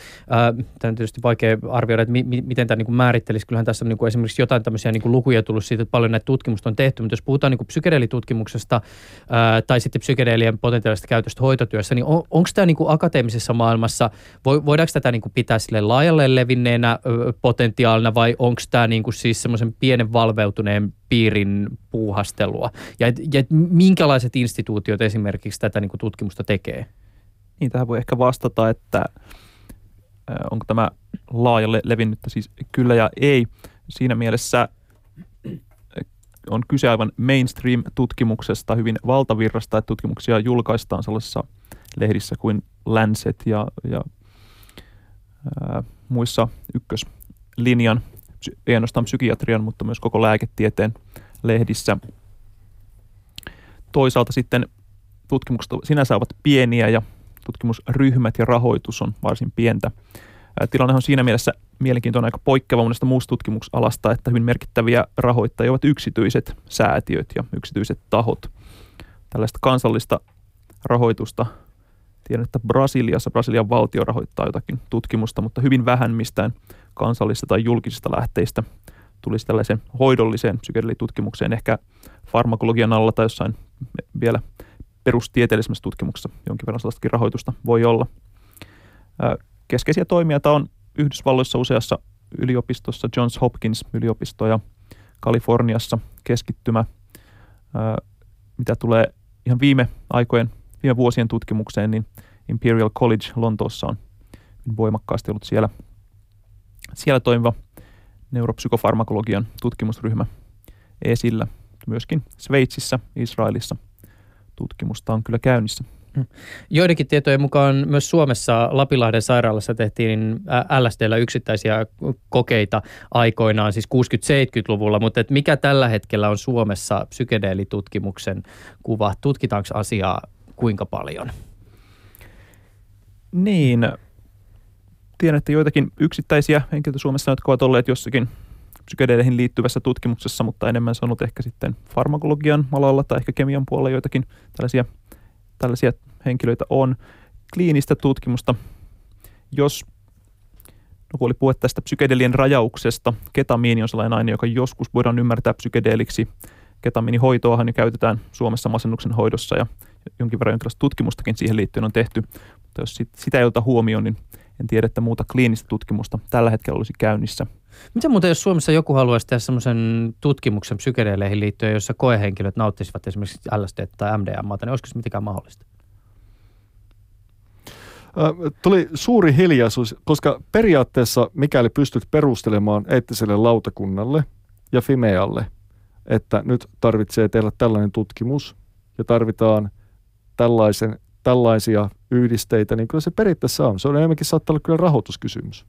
Tämä on tietysti vaikea arvioida, että mi- mi- miten tämä niin määrittelisi. Kyllähän tässä on niin kuin esimerkiksi jotain tämmöisiä niin kuin lukuja tullut siitä, että paljon näitä tutkimusta on tehty, mutta jos puhutaan niin kuin psykedeelitutkimuksesta ää, tai sitten psykedeelien potentiaalisesta käytöstä hoitotyössä, niin on, onko tämä niin kuin akateemisessa maailmassa, voidaanko tätä niin kuin pitää sille laajalle levinneenä ö, potentiaalina vai onko tämä niin kuin siis semmoisen pienen valveutuneen piirin puuhastelua? Ja, ja minkälaiset instituutiot esimerkiksi tätä niin kuin tutkimusta tekee? Niin, tähän voi ehkä vastata, että onko tämä laajalle levinnyttä, siis kyllä ja ei. Siinä mielessä on kyse aivan mainstream-tutkimuksesta, hyvin valtavirrasta, että tutkimuksia julkaistaan sellaisissa lehdissä kuin Lancet ja, ja ää, muissa ykköslinjan ei ainoastaan psykiatrian, mutta myös koko lääketieteen lehdissä. Toisaalta sitten tutkimukset sinänsä ovat pieniä ja tutkimusryhmät ja rahoitus on varsin pientä. Tilanne on siinä mielessä mielenkiintoinen aika poikkeava monesta muusta tutkimusalasta, että hyvin merkittäviä rahoittajia ovat yksityiset säätiöt ja yksityiset tahot. Tällaista kansallista rahoitusta Tiedän, että Brasiliassa Brasilian valtio rahoittaa jotakin tutkimusta, mutta hyvin vähän mistään kansallisista tai julkisista lähteistä tulisi tällaiseen hoidolliseen psykedelitutkimukseen, ehkä farmakologian alla tai jossain vielä perustieteellisessä tutkimuksessa jonkin verran sellaistakin rahoitusta voi olla. Keskeisiä toimijoita on Yhdysvalloissa useassa yliopistossa, Johns Hopkins yliopisto ja Kaliforniassa keskittymä, mitä tulee ihan viime aikojen viime vuosien tutkimukseen, niin Imperial College Lontoossa on voimakkaasti ollut siellä, siellä toimiva neuropsykofarmakologian tutkimusryhmä esillä. Myöskin Sveitsissä, Israelissa tutkimusta on kyllä käynnissä. Mm. Joidenkin tietojen mukaan myös Suomessa Lapilahden sairaalassa tehtiin LSDllä yksittäisiä kokeita aikoinaan, siis 60-70-luvulla, mutta et mikä tällä hetkellä on Suomessa psykedeelitutkimuksen kuva? Tutkitaanko asiaa kuinka paljon? Niin, tiedän, että joitakin yksittäisiä henkilöitä Suomessa, jotka ovat olleet jossakin psykedeleihin liittyvässä tutkimuksessa, mutta enemmän sanonut ehkä sitten farmakologian alalla tai ehkä kemian puolella joitakin tällaisia, tällaisia henkilöitä on. Kliinistä tutkimusta, jos no kun oli puhe tästä psykedelien rajauksesta, ketamiini on sellainen aine, joka joskus voidaan ymmärtää psykedeeliksi. Ketamiinihoitoahan jo käytetään Suomessa masennuksen hoidossa ja jonkin verran jonkinlaista tutkimustakin siihen liittyen on tehty, mutta jos sitä ei ota huomioon, niin en tiedä, että muuta kliinistä tutkimusta tällä hetkellä olisi käynnissä. Mitä muuten, jos Suomessa joku haluaisi tehdä semmoisen tutkimuksen psykedeeleihin liittyen, jossa koehenkilöt nauttisivat esimerkiksi LSD tai MDMA, niin olisiko se mitenkään mahdollista? Tuli suuri hiljaisuus, koska periaatteessa mikäli pystyt perustelemaan eettiselle lautakunnalle ja Fimealle, että nyt tarvitsee tehdä tällainen tutkimus ja tarvitaan tällaisen, tällaisia yhdisteitä, niin kyllä se periaatteessa on. Se on enemmänkin saattaa olla kyllä rahoituskysymys.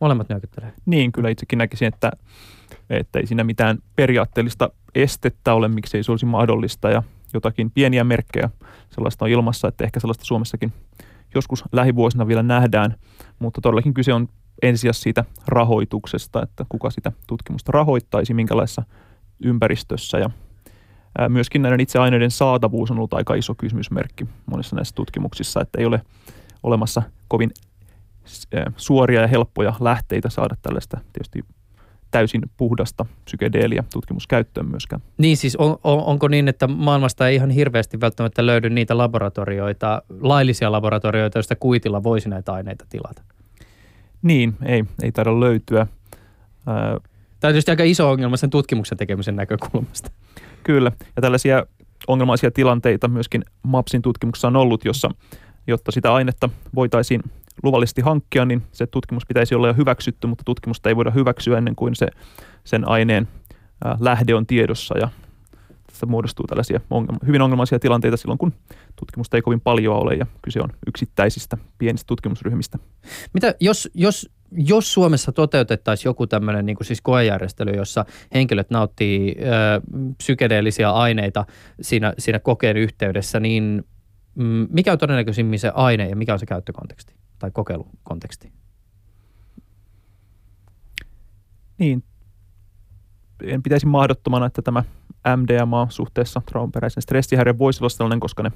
Molemmat nyökyttelee. Niin, kyllä itsekin näkisin, että, että ei siinä mitään periaatteellista estettä ole, miksei se olisi mahdollista ja jotakin pieniä merkkejä sellaista on ilmassa, että ehkä sellaista Suomessakin joskus lähivuosina vielä nähdään, mutta todellakin kyse on ensisijaisesti siitä rahoituksesta, että kuka sitä tutkimusta rahoittaisi, minkälaisessa ympäristössä ja Myöskin näiden itse aineiden saatavuus on ollut aika iso kysymysmerkki monissa näissä tutkimuksissa, että ei ole olemassa kovin suoria ja helppoja lähteitä saada tällaista tietysti täysin puhdasta psykedeelia tutkimuskäyttöön myöskään. Niin siis on, on, onko niin, että maailmasta ei ihan hirveästi välttämättä löydy niitä laboratorioita, laillisia laboratorioita, joista kuitilla voisi näitä aineita tilata? Niin, ei, ei taida löytyä. Tämä on tietysti aika iso ongelma sen tutkimuksen tekemisen näkökulmasta. Kyllä, ja tällaisia ongelmaisia tilanteita myöskin MAPSin tutkimuksessa on ollut, jossa jotta sitä ainetta voitaisiin luvallisesti hankkia, niin se tutkimus pitäisi olla jo hyväksytty, mutta tutkimusta ei voida hyväksyä ennen kuin se, sen aineen ää, lähde on tiedossa ja tästä muodostuu tällaisia ongelma, hyvin ongelmaisia tilanteita silloin, kun tutkimusta ei kovin paljon ole ja kyse on yksittäisistä pienistä tutkimusryhmistä. Mitä jos, jos, jos Suomessa toteutettaisiin joku tämmöinen niin siis koejärjestely, jossa henkilöt nauttii ö, psykedeellisiä aineita siinä, siinä kokeen yhteydessä, niin mm, mikä on todennäköisimmin se aine ja mikä on se käyttökonteksti tai kokeilukonteksti? Niin, en pitäisi mahdottomana, että tämä MDMA suhteessa traumaperäisen stressihäiriön voisi olla sellainen, koska ne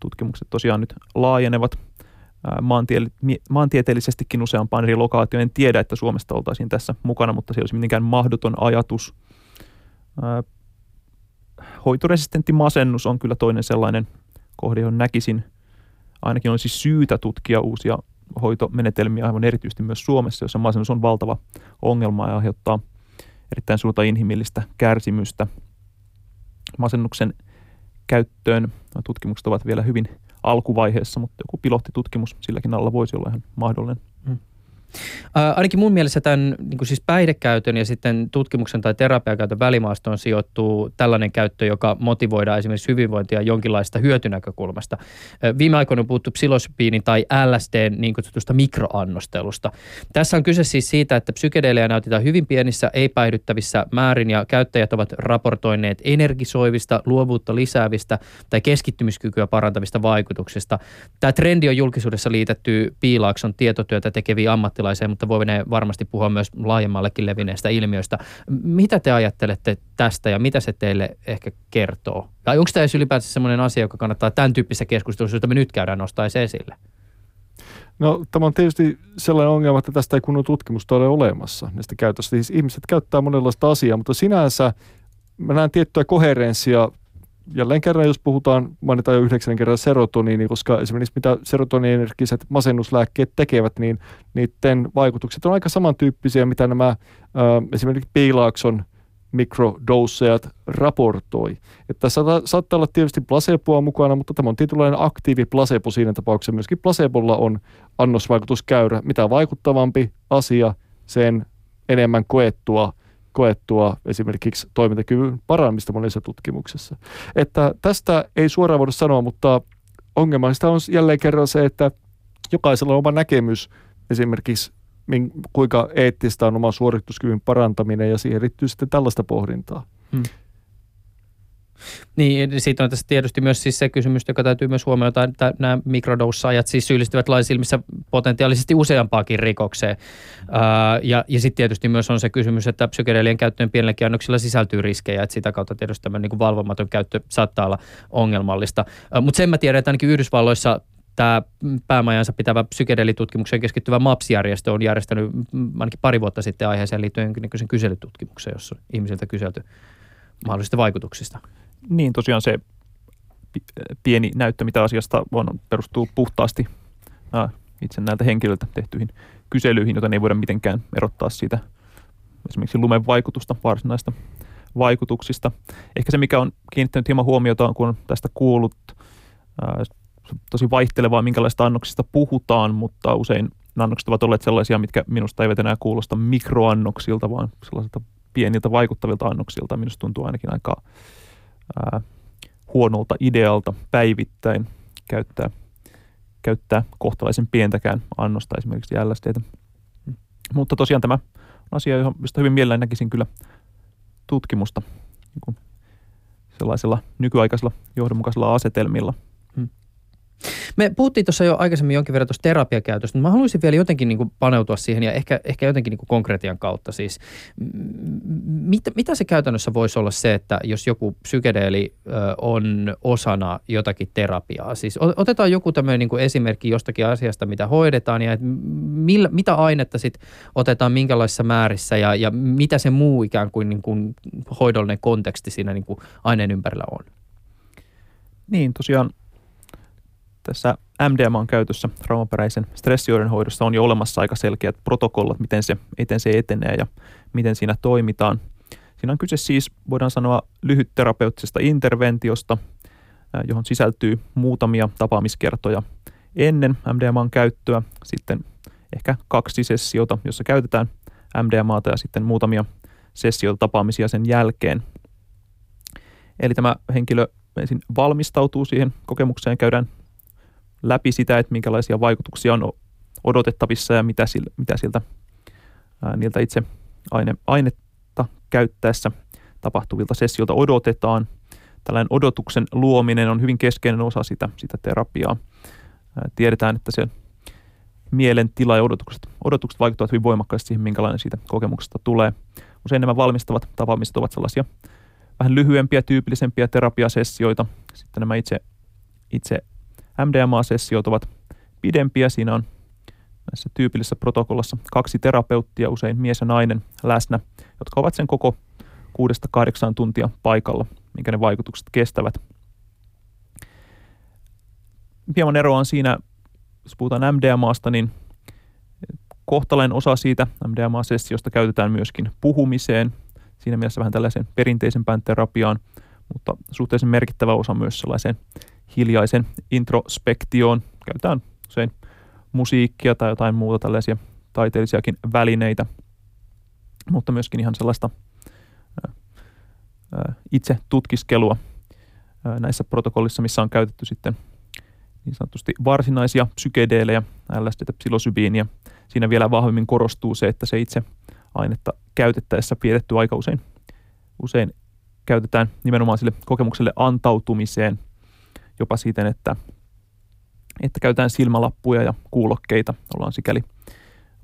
tutkimukset tosiaan nyt laajenevat maantie- maantieteellisestikin useampaan eri lokaatioon. En tiedä, että Suomesta oltaisiin tässä mukana, mutta se olisi mitenkään mahdoton ajatus. Hoitoresistentti masennus on kyllä toinen sellainen kohde, johon näkisin ainakin olisi syytä tutkia uusia hoitomenetelmiä aivan erityisesti myös Suomessa, jossa masennus on valtava ongelma ja aiheuttaa erittäin suurta inhimillistä kärsimystä. Masennuksen käyttöön tutkimukset ovat vielä hyvin alkuvaiheessa, mutta joku pilottitutkimus silläkin alla voisi olla ihan mahdollinen. Ää, ainakin mun mielestä tämän niin kuin siis päihdekäytön ja sitten tutkimuksen tai terapiakäytön välimaastoon sijoittuu tällainen käyttö, joka motivoidaan esimerkiksi hyvinvointia jonkinlaista hyötynäkökulmasta. Ää, viime aikoina on puhuttu psilosybiinin tai LSD niin kutsutusta mikroannostelusta. Tässä on kyse siis siitä, että psykedeelejä näytetään hyvin pienissä ei-päihdyttävissä määrin ja käyttäjät ovat raportoineet energisoivista, luovuutta lisäävistä tai keskittymiskykyä parantavista vaikutuksista. Tämä trendi on julkisuudessa liitetty Piilaakson tietotyötä tekeviin ammattilaisiin ammattilaiseen, mutta voi varmasti puhua myös laajemmallekin levinneistä ilmiöistä. Mitä te ajattelette tästä ja mitä se teille ehkä kertoo? Tai onko tämä ylipäätään sellainen asia, joka kannattaa tämän tyyppisessä keskustelussa, jota me nyt käydään, nostaisi esille? No tämä on tietysti sellainen ongelma, että tästä ei kunnon tutkimusta ole olemassa näistä käytöstä. Siis ihmiset käyttää monenlaista asiaa, mutta sinänsä mä näen tiettyä koherenssia jälleen kerran, jos puhutaan, mainitaan jo yhdeksän kerran serotoniini, koska esimerkiksi mitä serotoniinergiset masennuslääkkeet tekevät, niin niiden vaikutukset on aika samantyyppisiä, mitä nämä äh, esimerkiksi piilaakson mikrodosejat raportoi. Että saattaa, saattaa olla tietysti placeboa mukana, mutta tämä on tietynlainen aktiivi placebo siinä tapauksessa. Myöskin placebolla on annosvaikutuskäyrä. Mitä vaikuttavampi asia, sen enemmän koettua koettua esimerkiksi toimintakyvyn paranemista monessa tutkimuksessa. Että tästä ei suoraan voida sanoa, mutta ongelmallista on jälleen kerran se, että jokaisella on oma näkemys esimerkiksi kuinka eettistä on oma suorituskyvyn parantaminen ja siihen liittyy sitten tällaista pohdintaa. Hmm. Niin, siitä on tässä tietysti myös siis se kysymys, joka täytyy myös huomioida, että nämä mikrodossaajat siis syyllistyvät lain silmissä potentiaalisesti useampaakin rikokseen. Ää, ja ja sitten tietysti myös on se kysymys, että psykedeelien käyttöön pienelläkin annoksilla sisältyy riskejä, että sitä kautta tietysti tämä niin valvomaton käyttö saattaa olla ongelmallista. Mutta sen mä tiedän, että ainakin Yhdysvalloissa tämä päämajansa pitävä psykedelitutkimukseen keskittyvä MAPS-järjestö on järjestänyt ainakin pari vuotta sitten aiheeseen liittyen jonkinlaisen kyselytutkimuksen, jossa on ihmisiltä kyselty mahdollisista vaikutuksista. Niin, tosiaan se pieni näyttö, mitä asiasta on, perustuu puhtaasti itse näiltä henkilöiltä tehtyihin kyselyihin, joten ei voida mitenkään erottaa siitä esimerkiksi lumen vaikutusta varsinaista vaikutuksista. Ehkä se, mikä on kiinnittänyt hieman huomiota, kun on tästä kuullut tosi vaihtelevaa, minkälaista annoksista puhutaan, mutta usein annokset ovat olleet sellaisia, mitkä minusta eivät enää kuulosta mikroannoksilta, vaan sellaisilta pieniltä vaikuttavilta annoksilta. Minusta tuntuu ainakin aika ää, huonolta idealta päivittäin käyttää, käyttää kohtalaisen pientäkään annosta esimerkiksi LSDtä. Mutta tosiaan tämä asia, josta hyvin mielelläni näkisin kyllä tutkimusta niin kuin sellaisella nykyaikaisella johdonmukaisella asetelmilla – me puhuttiin tuossa jo aikaisemmin jonkin verran tuosta terapiakäytöstä, mutta mä haluaisin vielä jotenkin niin kuin paneutua siihen ja ehkä, ehkä jotenkin niin kuin konkretian kautta. Siis, mitä, mitä se käytännössä voisi olla se, että jos joku psykedeeli on osana jotakin terapiaa? Siis otetaan joku tämmöinen niin kuin esimerkki jostakin asiasta, mitä hoidetaan ja että millä, mitä ainetta sitten otetaan minkälaisissa määrissä ja, ja mitä se muu ikään kuin, niin kuin hoidollinen konteksti siinä niin kuin aineen ympärillä on? Niin, tosiaan tässä MDMAn käytössä traumaperäisen stressioiden hoidossa on jo olemassa aika selkeät protokollat, miten se, miten se etenee ja miten siinä toimitaan. Siinä on kyse siis, voidaan sanoa, lyhytterapeuttisesta interventiosta, johon sisältyy muutamia tapaamiskertoja ennen MDMAn käyttöä, sitten ehkä kaksi sessiota, jossa käytetään MDMAta ja sitten muutamia sessioita, tapaamisia sen jälkeen. Eli tämä henkilö ensin valmistautuu siihen kokemukseen, käydään läpi sitä, että minkälaisia vaikutuksia on odotettavissa ja mitä, sillä, mitä siltä ää, niiltä itse aine, ainetta käyttäessä tapahtuvilta sessioilta odotetaan. Tällainen odotuksen luominen on hyvin keskeinen osa sitä, sitä terapiaa. Ää, tiedetään, että se mielentila ja odotukset, odotukset vaikuttavat hyvin voimakkaasti siihen, minkälainen siitä kokemuksesta tulee. Usein nämä valmistavat tapaamiset ovat sellaisia vähän lyhyempiä, tyypillisempiä terapiasessioita. Sitten nämä itse, itse MDMA-sessiot ovat pidempiä. Siinä on näissä tyypillisessä protokollassa kaksi terapeuttia, usein mies ja nainen läsnä, jotka ovat sen koko kuudesta kahdeksaan tuntia paikalla, minkä ne vaikutukset kestävät. Hieman eroa on siinä, jos puhutaan MDMAsta, niin kohtalainen osa siitä MDMA-sessiosta käytetään myöskin puhumiseen, siinä mielessä vähän tällaiseen perinteisempään terapiaan, mutta suhteellisen merkittävä osa myös sellaiseen hiljaisen introspektioon. Käytetään usein musiikkia tai jotain muuta tällaisia taiteellisiakin välineitä, mutta myöskin ihan sellaista itse tutkiskelua näissä protokollissa, missä on käytetty sitten niin sanotusti varsinaisia psykedeelejä, LSD, psilosybiiniä. Siinä vielä vahvemmin korostuu se, että se itse ainetta käytettäessä pidetty aika usein, usein käytetään nimenomaan sille kokemukselle antautumiseen jopa siten, että, että käytetään silmälappuja ja kuulokkeita. Ollaan sikäli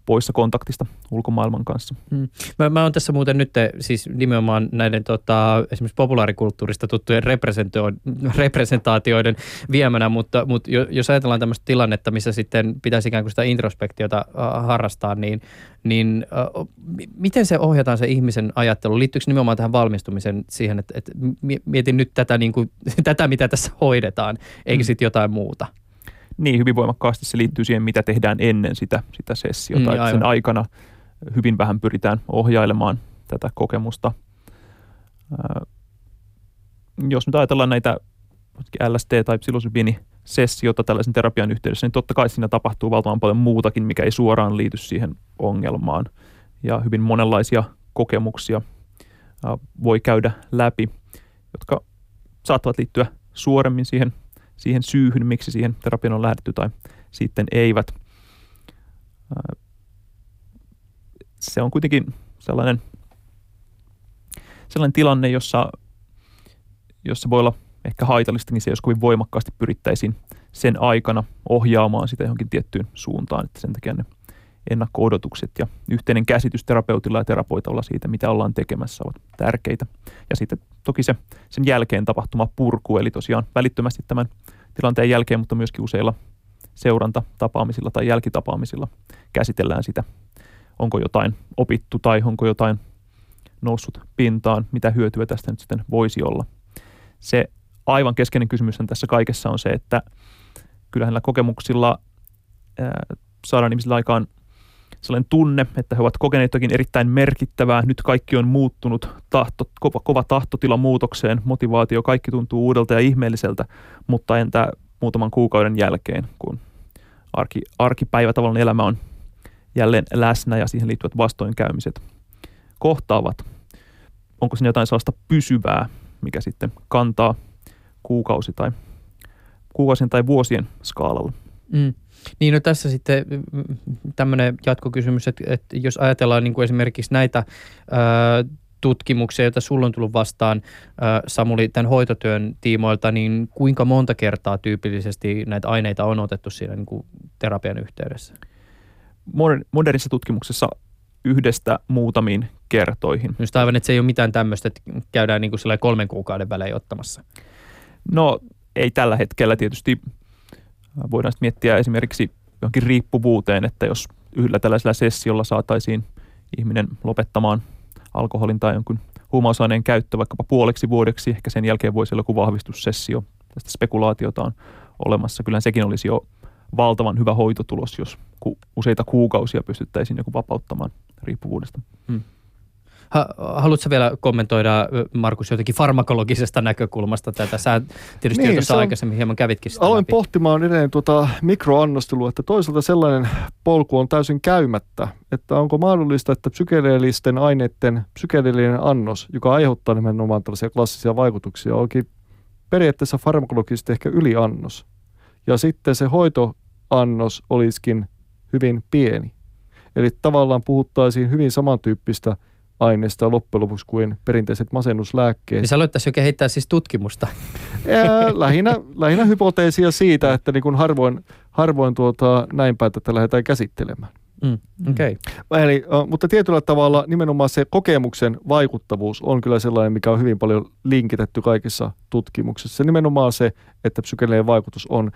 poissa kontaktista ulkomaailman kanssa. Mm. Mä, mä oon tässä muuten nyt siis nimenomaan näiden tota, esimerkiksi populaarikulttuurista tuttujen representaatioiden viemänä, mutta, mutta jos ajatellaan tämmöistä tilannetta, missä sitten pitäisi ikään kuin sitä introspektiota äh, harrastaa, niin, niin äh, miten se ohjataan se ihmisen ajattelu? Liittyykö nimenomaan tähän valmistumiseen siihen, että, että mietin nyt tätä, niin kuin, tätä, mitä tässä hoidetaan, eikä mm. sitten jotain muuta? Niin, hyvin voimakkaasti se liittyy siihen, mitä tehdään ennen sitä, sitä sessiota. Mm, sen aikana hyvin vähän pyritään ohjailemaan tätä kokemusta. Äh, jos nyt ajatellaan näitä LSD- tai psilosybiini-sessiota tällaisen terapian yhteydessä, niin totta kai siinä tapahtuu valtavan paljon muutakin, mikä ei suoraan liity siihen ongelmaan. Ja hyvin monenlaisia kokemuksia äh, voi käydä läpi, jotka saattavat liittyä suoremmin siihen siihen syyhyn, miksi siihen terapiaan on lähdetty tai sitten eivät. Se on kuitenkin sellainen, sellainen tilanne, jossa, jossa voi olla ehkä haitallistakin se, jos kovin voimakkaasti pyrittäisiin sen aikana ohjaamaan sitä johonkin tiettyyn suuntaan, että sen takia ne ennakko-odotukset ja yhteinen käsitys terapeutilla ja terapoitalla siitä, mitä ollaan tekemässä, ovat tärkeitä. Ja sitten toki se sen jälkeen tapahtuma purku, eli tosiaan välittömästi tämän tilanteen jälkeen, mutta myöskin useilla seurantatapaamisilla tai jälkitapaamisilla käsitellään sitä, onko jotain opittu tai onko jotain noussut pintaan, mitä hyötyä tästä nyt sitten voisi olla. Se aivan keskeinen kysymys tässä kaikessa on se, että kyllähän näillä kokemuksilla ää, saadaan ihmisillä aikaan sellainen tunne, että he ovat kokeneet jotakin erittäin merkittävää. Nyt kaikki on muuttunut, tahto, kova, kova tahtotila muutokseen, motivaatio, kaikki tuntuu uudelta ja ihmeelliseltä, mutta entä muutaman kuukauden jälkeen, kun arki, arkipäivä tavallaan elämä on jälleen läsnä ja siihen liittyvät vastoinkäymiset kohtaavat. Onko siinä jotain sellaista pysyvää, mikä sitten kantaa kuukausi tai kuukausien tai vuosien skaalalla? Mm. Niin no tässä sitten mm, tämmöinen jatkokysymys, että, että jos ajatellaan niin kuin esimerkiksi näitä ää, tutkimuksia, joita sulla on tullut vastaan, ää, Samuli, tämän hoitotyön tiimoilta, niin kuinka monta kertaa tyypillisesti näitä aineita on otettu siinä niin kuin terapian yhteydessä? Modernissa tutkimuksessa yhdestä muutamiin kertoihin. Just aivan, että se ei ole mitään tämmöistä, että käydään niin kuin kolmen kuukauden välein ottamassa. No ei tällä hetkellä tietysti Voidaan sitten miettiä esimerkiksi johonkin riippuvuuteen, että jos yhdellä tällaisella sessiolla saataisiin ihminen lopettamaan alkoholin tai jonkun huumausaineen käyttö vaikkapa puoleksi vuodeksi, ehkä sen jälkeen voisi olla joku vahvistussessio. Tästä spekulaatiota on olemassa. Kyllä sekin olisi jo valtavan hyvä hoitotulos, jos useita kuukausia pystyttäisiin joku vapauttamaan riippuvuudesta. Hmm. Ha, haluatko vielä kommentoida, Markus, jotenkin farmakologisesta näkökulmasta tätä? Sä tietysti niin, jo tuossa aikaisemmin hieman kävitkin sitä Aloin läpi. pohtimaan edelleen tuota mikroannostelua, että toisaalta sellainen polku on täysin käymättä, että onko mahdollista, että psykedeellisten aineiden psykedeellinen annos, joka aiheuttaa nimenomaan tällaisia klassisia vaikutuksia, onkin periaatteessa farmakologisesti ehkä yliannos. Ja sitten se hoitoannos olisikin hyvin pieni. Eli tavallaan puhuttaisiin hyvin samantyyppistä aineesta loppujen lopuksi kuin perinteiset masennuslääkkeet. Niin sä aloittaisi jo kehittää siis tutkimusta. Lähinnä, lähinnä hypoteesia siitä, että niin kuin harvoin, harvoin tuota, näin päin tätä lähdetään käsittelemään. Mm, Okei. Okay. Eli, mutta tietyllä tavalla nimenomaan se kokemuksen vaikuttavuus on kyllä sellainen, mikä on hyvin paljon linkitetty kaikissa tutkimuksissa. Nimenomaan se, että psykedeellinen vaikutus on.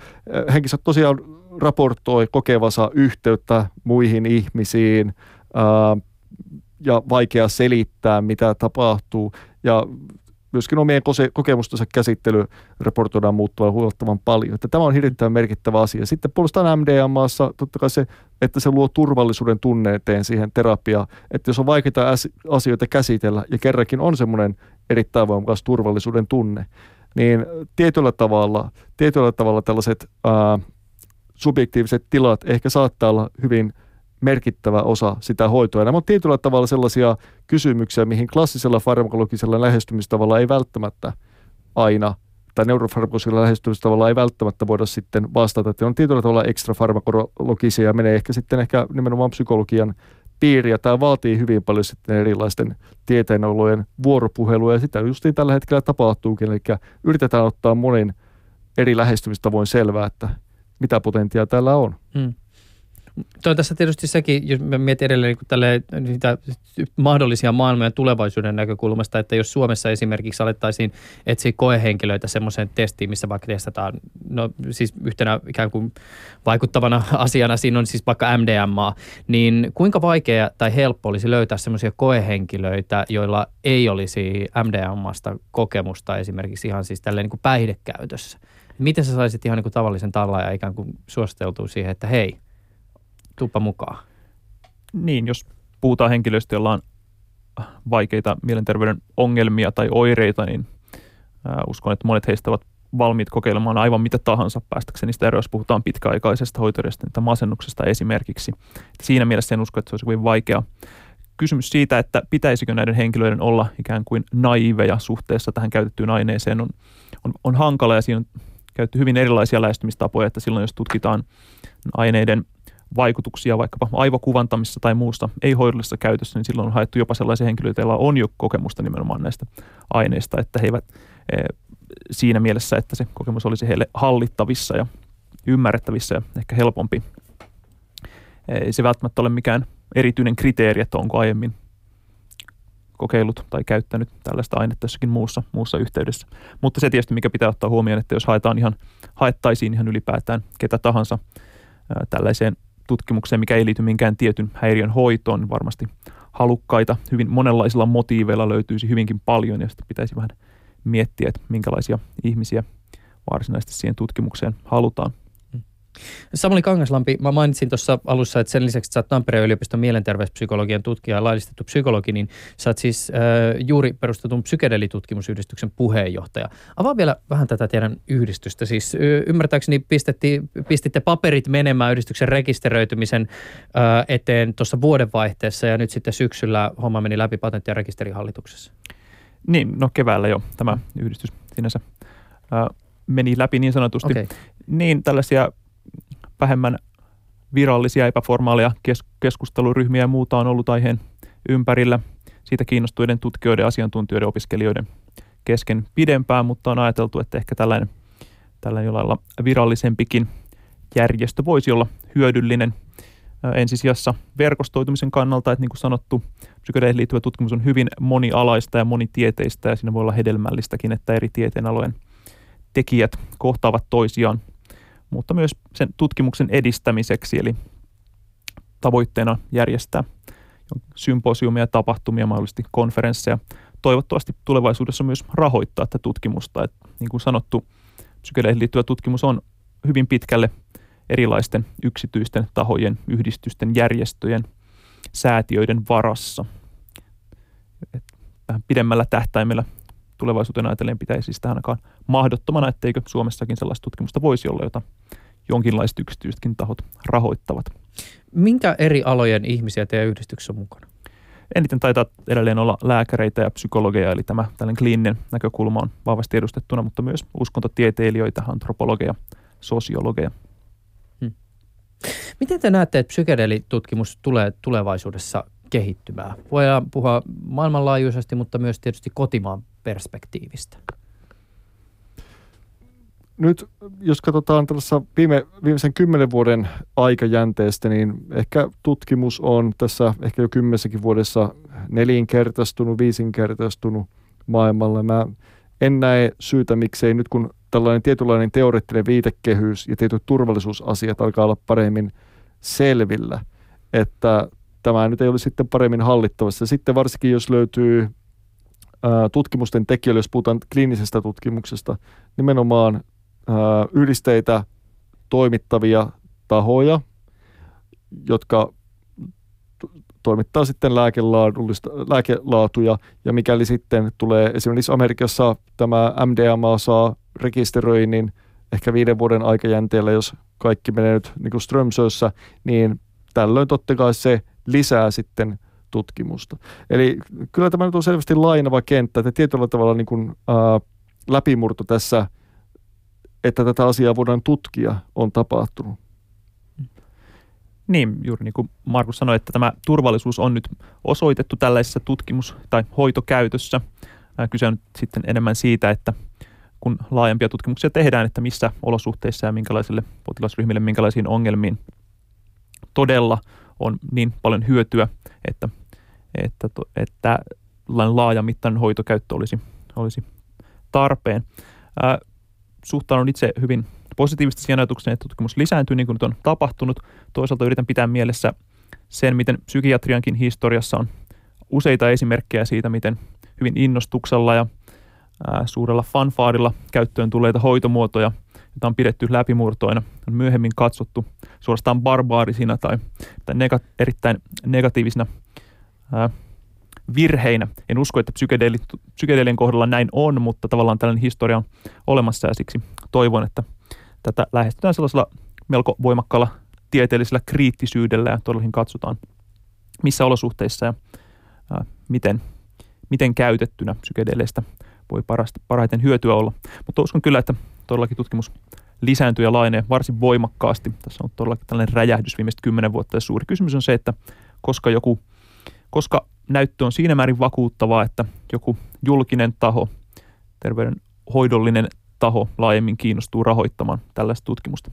Henkisä tosiaan raportoi kokevansa yhteyttä muihin ihmisiin ää, ja vaikea selittää, mitä tapahtuu. Ja myöskin omien kokemustensa käsittely raportoidaan muuttuvan huomattavan paljon. Että tämä on hirvittävän merkittävä asia. Sitten puolestaan MDMAssa totta kai se, että se luo turvallisuuden tunneeteen siihen terapiaan. Että jos on vaikeita asioita käsitellä ja kerrankin on semmoinen erittäin voimakas turvallisuuden tunne, niin tietyllä tavalla, tietyllä tavalla tällaiset ää, subjektiiviset tilat ehkä saattaa olla hyvin merkittävä osa sitä hoitoa. Nämä on tietyllä tavalla sellaisia kysymyksiä, mihin klassisella farmakologisella lähestymistavalla ei välttämättä aina tai neurofarmakologisella lähestymistavalla ei välttämättä voida sitten vastata. Että on tietyllä tavalla ekstra farmakologisia ja menee ehkä sitten ehkä nimenomaan psykologian piiriä. Tämä vaatii hyvin paljon sitten erilaisten tieteenolojen vuoropuhelua ja sitä justiin tällä hetkellä tapahtuukin. Eli yritetään ottaa monin eri lähestymistavoin selvää, että mitä potentiaa täällä on. Mm. Toi tässä tietysti sekin, jos mä mietin edelleen niin tälle, niitä mahdollisia maailmojen tulevaisuuden näkökulmasta, että jos Suomessa esimerkiksi alettaisiin etsiä koehenkilöitä semmoiseen testiin, missä vaikka testataan, no siis yhtenä ikään kuin vaikuttavana asiana siinä on siis vaikka MDMA, niin kuinka vaikea tai helppo olisi löytää semmoisia koehenkilöitä, joilla ei olisi MDMAsta kokemusta esimerkiksi ihan siis tälleen niin kuin päihdekäytössä? Miten sä saisit ihan niin kuin tavallisen tallaaja ikään kuin suosteltua siihen, että hei, tuppa mukaan? Niin, jos puhutaan henkilöistä, joilla on vaikeita mielenterveyden ongelmia tai oireita, niin uskon, että monet heistä ovat valmiit kokeilemaan aivan mitä tahansa päästäkseen niistä eroista. Puhutaan pitkäaikaisesta hoitoreista, masennuksesta esimerkiksi. Siinä mielessä en usko, että se olisi kovin vaikea. Kysymys siitä, että pitäisikö näiden henkilöiden olla ikään kuin naiveja suhteessa tähän käytettyyn aineeseen on, on, on hankala ja siinä on käytetty hyvin erilaisia lähestymistapoja, että silloin jos tutkitaan aineiden vaikutuksia vaikkapa aivokuvantamissa tai muusta ei-hoidollisessa käytössä, niin silloin on haettu jopa sellaisia henkilöitä, joilla on jo kokemusta nimenomaan näistä aineista, että he eivät e, siinä mielessä, että se kokemus olisi heille hallittavissa ja ymmärrettävissä ja ehkä helpompi. E, ei se välttämättä ole mikään erityinen kriteeri, että onko aiemmin kokeillut tai käyttänyt tällaista ainetta jossakin muussa, muussa yhteydessä. Mutta se tietysti, mikä pitää ottaa huomioon, että jos haetaan ihan, haettaisiin ihan ylipäätään ketä tahansa ää, tällaiseen tutkimukseen, mikä ei liity minkään tietyn häiriön hoitoon, niin varmasti halukkaita hyvin monenlaisilla motiiveilla löytyisi hyvinkin paljon ja sitten pitäisi vähän miettiä, että minkälaisia ihmisiä varsinaisesti siihen tutkimukseen halutaan. Samuli Kangaslampi, mä mainitsin tuossa alussa, että sen lisäksi, että sä oot Tampereen yliopiston mielenterveyspsykologian tutkija ja laillistettu psykologi, niin sä oot siis äh, juuri perustetun psykedelitutkimusyhdistyksen puheenjohtaja. Avaa vielä vähän tätä teidän yhdistystä. Siis y- ymmärtääkseni pistetti, pistitte paperit menemään yhdistyksen rekisteröitymisen äh, eteen tuossa vuodenvaihteessa ja nyt sitten syksyllä homma meni läpi patentti- ja rekisterihallituksessa. Niin, no keväällä jo tämä yhdistys sinänsä äh, meni läpi niin sanotusti. Okay. Niin, tällaisia vähemmän virallisia epäformaaleja kes- keskusteluryhmiä ja muuta on ollut aiheen ympärillä. Siitä kiinnostuneiden tutkijoiden, asiantuntijoiden, opiskelijoiden kesken pidempään, mutta on ajateltu, että ehkä tällainen, tällainen jollain virallisempikin järjestö voisi olla hyödyllinen ensisijassa verkostoitumisen kannalta, että niin kuin sanottu, psykedeleihin liittyvä tutkimus on hyvin monialaista ja monitieteistä ja siinä voi olla hedelmällistäkin, että eri tieteenalojen tekijät kohtaavat toisiaan mutta myös sen tutkimuksen edistämiseksi, eli tavoitteena järjestää symposiumia, tapahtumia, mahdollisesti konferensseja. Toivottavasti tulevaisuudessa myös rahoittaa tätä tutkimusta. Et, niin kuin sanottu, psykedeleihin liittyvä tutkimus on hyvin pitkälle erilaisten yksityisten tahojen, yhdistysten, järjestöjen, säätiöiden varassa. vähän pidemmällä tähtäimellä tulevaisuuteen ajatellen pitäisi sitä ainakaan mahdottomana, etteikö Suomessakin sellaista tutkimusta voisi olla, jota jonkinlaiset yksityisetkin tahot rahoittavat. Minkä eri alojen ihmisiä teidän yhdistyksessä on mukana? Eniten taitaa edelleen olla lääkäreitä ja psykologeja, eli tämä tällainen kliininen näkökulma on vahvasti edustettuna, mutta myös uskontotieteilijöitä, antropologeja, sosiologeja. Miten te näette, että psykedeelitutkimus tulee tulevaisuudessa kehittymään? Voidaan puhua maailmanlaajuisesti, mutta myös tietysti kotimaan perspektiivistä. Nyt jos katsotaan tällaisessa viime, viimeisen kymmenen vuoden aikajänteestä, niin ehkä tutkimus on tässä ehkä jo kymmenessäkin vuodessa nelinkertaistunut, viisinkertaistunut maailmalla. Mä en näe syytä, miksei nyt kun tällainen tietynlainen teoreettinen viitekehys ja tietyt turvallisuusasiat alkaa olla paremmin selvillä, että tämä nyt ei ole sitten paremmin hallittavassa. Sitten varsinkin, jos löytyy tutkimusten tekijöille, jos puhutaan kliinisestä tutkimuksesta, nimenomaan yhdisteitä toimittavia tahoja, jotka toimittaa sitten lääkelaatuja, ja mikäli sitten tulee esimerkiksi Amerikassa tämä MDMA saa rekisteröinnin ehkä viiden vuoden aikajänteellä, jos kaikki menee nyt niin kuin Strömsössä, niin tällöin totta kai se lisää sitten tutkimusta. Eli kyllä tämä nyt on selvästi lainava kenttä, että tietyllä tavalla niin kuin, ää, läpimurto tässä, että tätä asiaa voidaan tutkia, on tapahtunut. Niin, juuri niin kuin Markus sanoi, että tämä turvallisuus on nyt osoitettu tällaisessa tutkimus- tai hoitokäytössä. Kyse on nyt sitten enemmän siitä, että kun laajempia tutkimuksia tehdään, että missä olosuhteissa ja minkälaisille potilasryhmille, minkälaisiin ongelmiin todella on niin paljon hyötyä, että, että, että laajamittainen hoitokäyttö olisi, olisi tarpeen. Ää, suhtaudun itse hyvin positiivisesti siihen ajatukseen, että tutkimus lisääntyy niin kuin nyt on tapahtunut. Toisaalta yritän pitää mielessä sen, miten psykiatriankin historiassa on useita esimerkkejä siitä, miten hyvin innostuksella ja ää, suurella fanfaarilla käyttöön tulleita hoitomuotoja, joita on pidetty läpimurtoina, on myöhemmin katsottu suorastaan barbaarisina tai, tai nega, erittäin negatiivisina virheinä. En usko, että psykedeeli, psykedeelien kohdalla näin on, mutta tavallaan tällainen historia on olemassa ja siksi toivon, että tätä lähestytään sellaisella melko voimakkaalla tieteellisellä kriittisyydellä ja todellakin katsotaan, missä olosuhteissa ja ää, miten, miten käytettynä psykedeleistä voi parasta, parhaiten hyötyä olla. Mutta uskon kyllä, että todellakin tutkimus lisääntyy ja laajenee varsin voimakkaasti. Tässä on todellakin tällainen räjähdys viimeiset kymmenen vuotta ja suuri kysymys on se, että koska joku, koska näyttö on siinä määrin vakuuttavaa, että joku julkinen taho, terveydenhoidollinen taho laajemmin kiinnostuu rahoittamaan tällaista tutkimusta.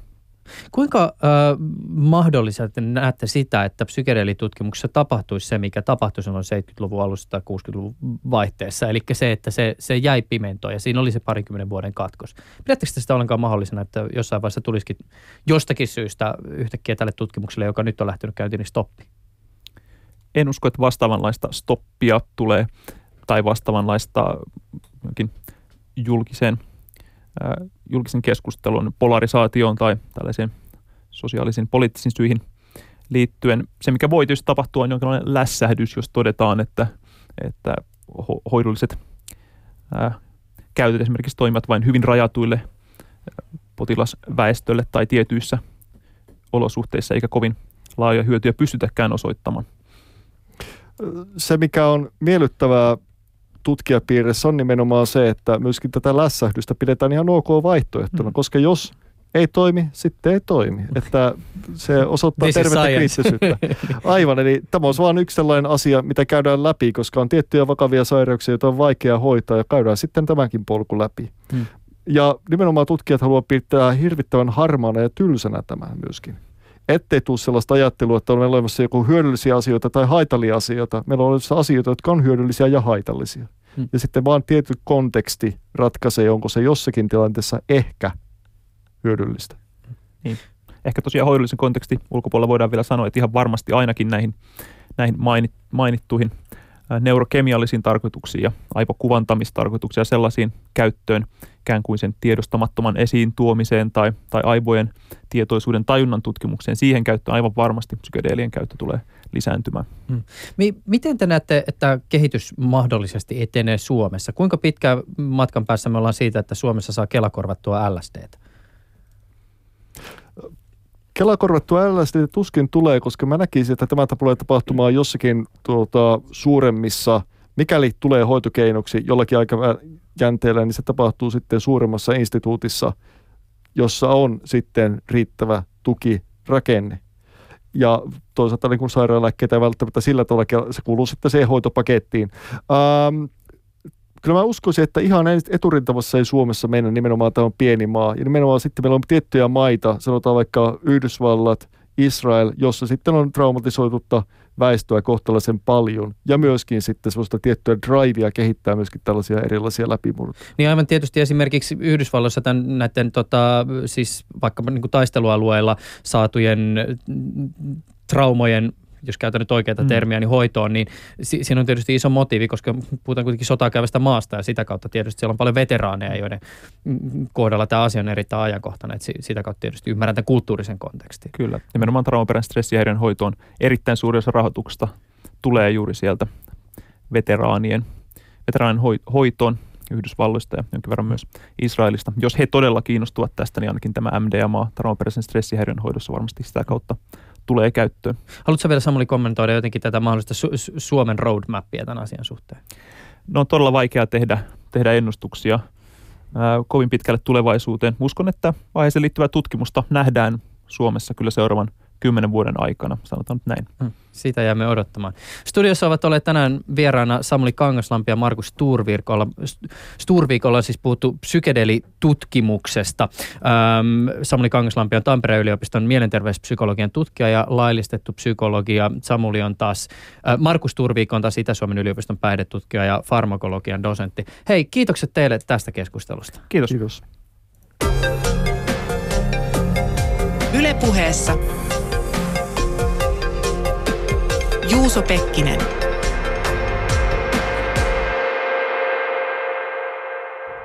Kuinka äh, mahdollisesti näette sitä, että psykedeelitutkimuksessa tapahtuisi se, mikä tapahtui silloin 70-luvun alussa tai 60-luvun vaihteessa, eli se, että se, se jäi pimentoon ja siinä oli se parikymmenen vuoden katkos. Pidättekö sitä ollenkaan mahdollisena, että jossain vaiheessa tulisikin jostakin syystä yhtäkkiä tälle tutkimukselle, joka nyt on lähtenyt käyntiin, niin stoppi? En usko, että vastaavanlaista stoppia tulee tai vastaavanlaista julkiseen julkisen keskustelun polarisaatioon tai tällaisiin sosiaalisiin poliittisiin syihin liittyen. Se, mikä voi tietysti tapahtua, on jonkinlainen lässähdys, jos todetaan, että, että hoidolliset ää, käytöt esimerkiksi toimivat vain hyvin rajatuille potilasväestölle tai tietyissä olosuhteissa, eikä kovin laajoja hyötyjä pystytäkään osoittamaan. Se, mikä on miellyttävää tutkijapiirissä on nimenomaan se, että myöskin tätä lässähdystä pidetään ihan ok vaihtoehtona, mm. koska jos ei toimi, sitten ei toimi. Että se osoittaa tervettä kriittisyyttä. Aivan, eli tämä on vain yksi sellainen asia, mitä käydään läpi, koska on tiettyjä vakavia sairauksia, joita on vaikea hoitaa ja käydään sitten tämänkin polku läpi. Hmm. Ja nimenomaan tutkijat haluavat pitää hirvittävän harmaana ja tylsänä tämän myöskin ettei tule sellaista ajattelua, että on olemassa joku hyödyllisiä asioita tai haitallisia asioita. Meillä on olemassa asioita, jotka on hyödyllisiä ja haitallisia. Hmm. Ja sitten vaan tietty konteksti ratkaisee, onko se jossakin tilanteessa ehkä hyödyllistä. Niin. Ehkä tosiaan hoidollisen konteksti ulkopuolella voidaan vielä sanoa, että ihan varmasti ainakin näihin, näihin mainit, mainittuihin neurokemiallisiin tarkoituksiin ja aivokuvantamistarkoituksiin ja sellaisiin käyttöön ikään kuin sen tiedostamattoman esiin tuomiseen tai, tai aivojen tietoisuuden tajunnan tutkimukseen. Siihen käyttöön aivan varmasti psykedeelien käyttö tulee lisääntymään. Hmm. Miten te näette, että kehitys mahdollisesti etenee Suomessa? Kuinka pitkä matkan päässä me ollaan siitä, että Suomessa saa kelakorvattua LSDtä? Kelakorvattua LSD tuskin tulee, koska mä näkisin, että tämä tulee tapahtumaan jossakin tuota, suuremmissa, mikäli tulee hoitokeinoksi jollakin aikajänteellä, niin se tapahtuu sitten suuremmassa instituutissa, jossa on sitten riittävä tukirakenne. Ja toisaalta niin kuin sairaalääkkeitä ei välttämättä sillä tavalla, se kuuluu sitten siihen hoitopakettiin. Ähm, kyllä mä uskoisin, että ihan eturintamassa ei Suomessa mennä, nimenomaan tämä on pieni maa. Ja nimenomaan sitten meillä on tiettyjä maita, sanotaan vaikka Yhdysvallat, Israel, jossa sitten on traumatisoitutta väestöä kohtalaisen paljon. Ja myöskin sitten sellaista tiettyä drivea kehittää myöskin tällaisia erilaisia läpimurtoja. Niin aivan tietysti esimerkiksi Yhdysvalloissa tämän, näiden tota, siis vaikka niin taistelualueilla saatujen traumojen jos käytän nyt oikeita mm. termiä, niin hoitoon, niin si- siinä on tietysti iso motiivi, koska puhutaan kuitenkin sotaa käyvästä maasta ja sitä kautta tietysti siellä on paljon veteraaneja, joiden kohdalla tämä asia on erittäin ajankohtainen, että sitä kautta tietysti ymmärrän tämän kulttuurisen kontekstin. Kyllä, nimenomaan traumaperän stressihäiriön hoitoon erittäin suuri osa rahoituksesta tulee juuri sieltä veteraanien, veteraanien hoitoon Yhdysvalloista ja jonkin verran myös Israelista. Jos he todella kiinnostuvat tästä, niin ainakin tämä MDMA, traumaperäisen stressihäiriön hoidossa varmasti sitä kautta tulee käyttöön. Haluatko vielä Samuli kommentoida jotenkin tätä mahdollista Su- Suomen roadmappia tämän asian suhteen? No on todella vaikea tehdä, tehdä ennustuksia ää, kovin pitkälle tulevaisuuteen. Uskon, että aiheeseen liittyvää tutkimusta nähdään Suomessa kyllä seuraavan kymmenen vuoden aikana, sanotaan nyt näin. Hmm, sitä jäämme odottamaan. Studiossa ovat olleet tänään vieraana Samuli Kangaslampi ja Markus Sturvirkolla. Sturvikolla on siis puhuttu psykedelitutkimuksesta. Ähm, Samuli Kangaslampi on Tampereen yliopiston mielenterveyspsykologian tutkija ja laillistettu psykologia. Samuli on taas, äh, Markus Sturvik on taas Itä-Suomen yliopiston päihdetutkija ja farmakologian dosentti. Hei, kiitokset teille tästä keskustelusta. Kiitos. Kiitos. Ylepuheessa Juuso Pekkinen.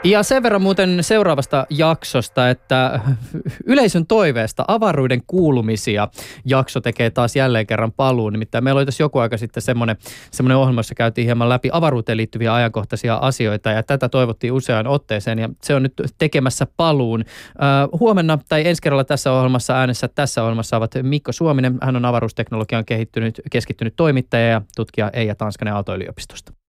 Ja sen verran muuten seuraavasta jaksosta, että yleisön toiveesta avaruuden kuulumisia jakso tekee taas jälleen kerran paluun. Nimittäin meillä oli tässä joku aika sitten semmoinen, semmoinen ohjelma, jossa käytiin hieman läpi avaruuteen liittyviä ajankohtaisia asioita ja tätä toivottiin useaan otteeseen ja se on nyt tekemässä paluun. Uh, huomenna tai ensi kerralla tässä ohjelmassa äänessä tässä ohjelmassa ovat Mikko Suominen. Hän on avaruusteknologian kehittynyt, keskittynyt toimittaja ja tutkija Eija Tanskanen Aalto-yliopistosta.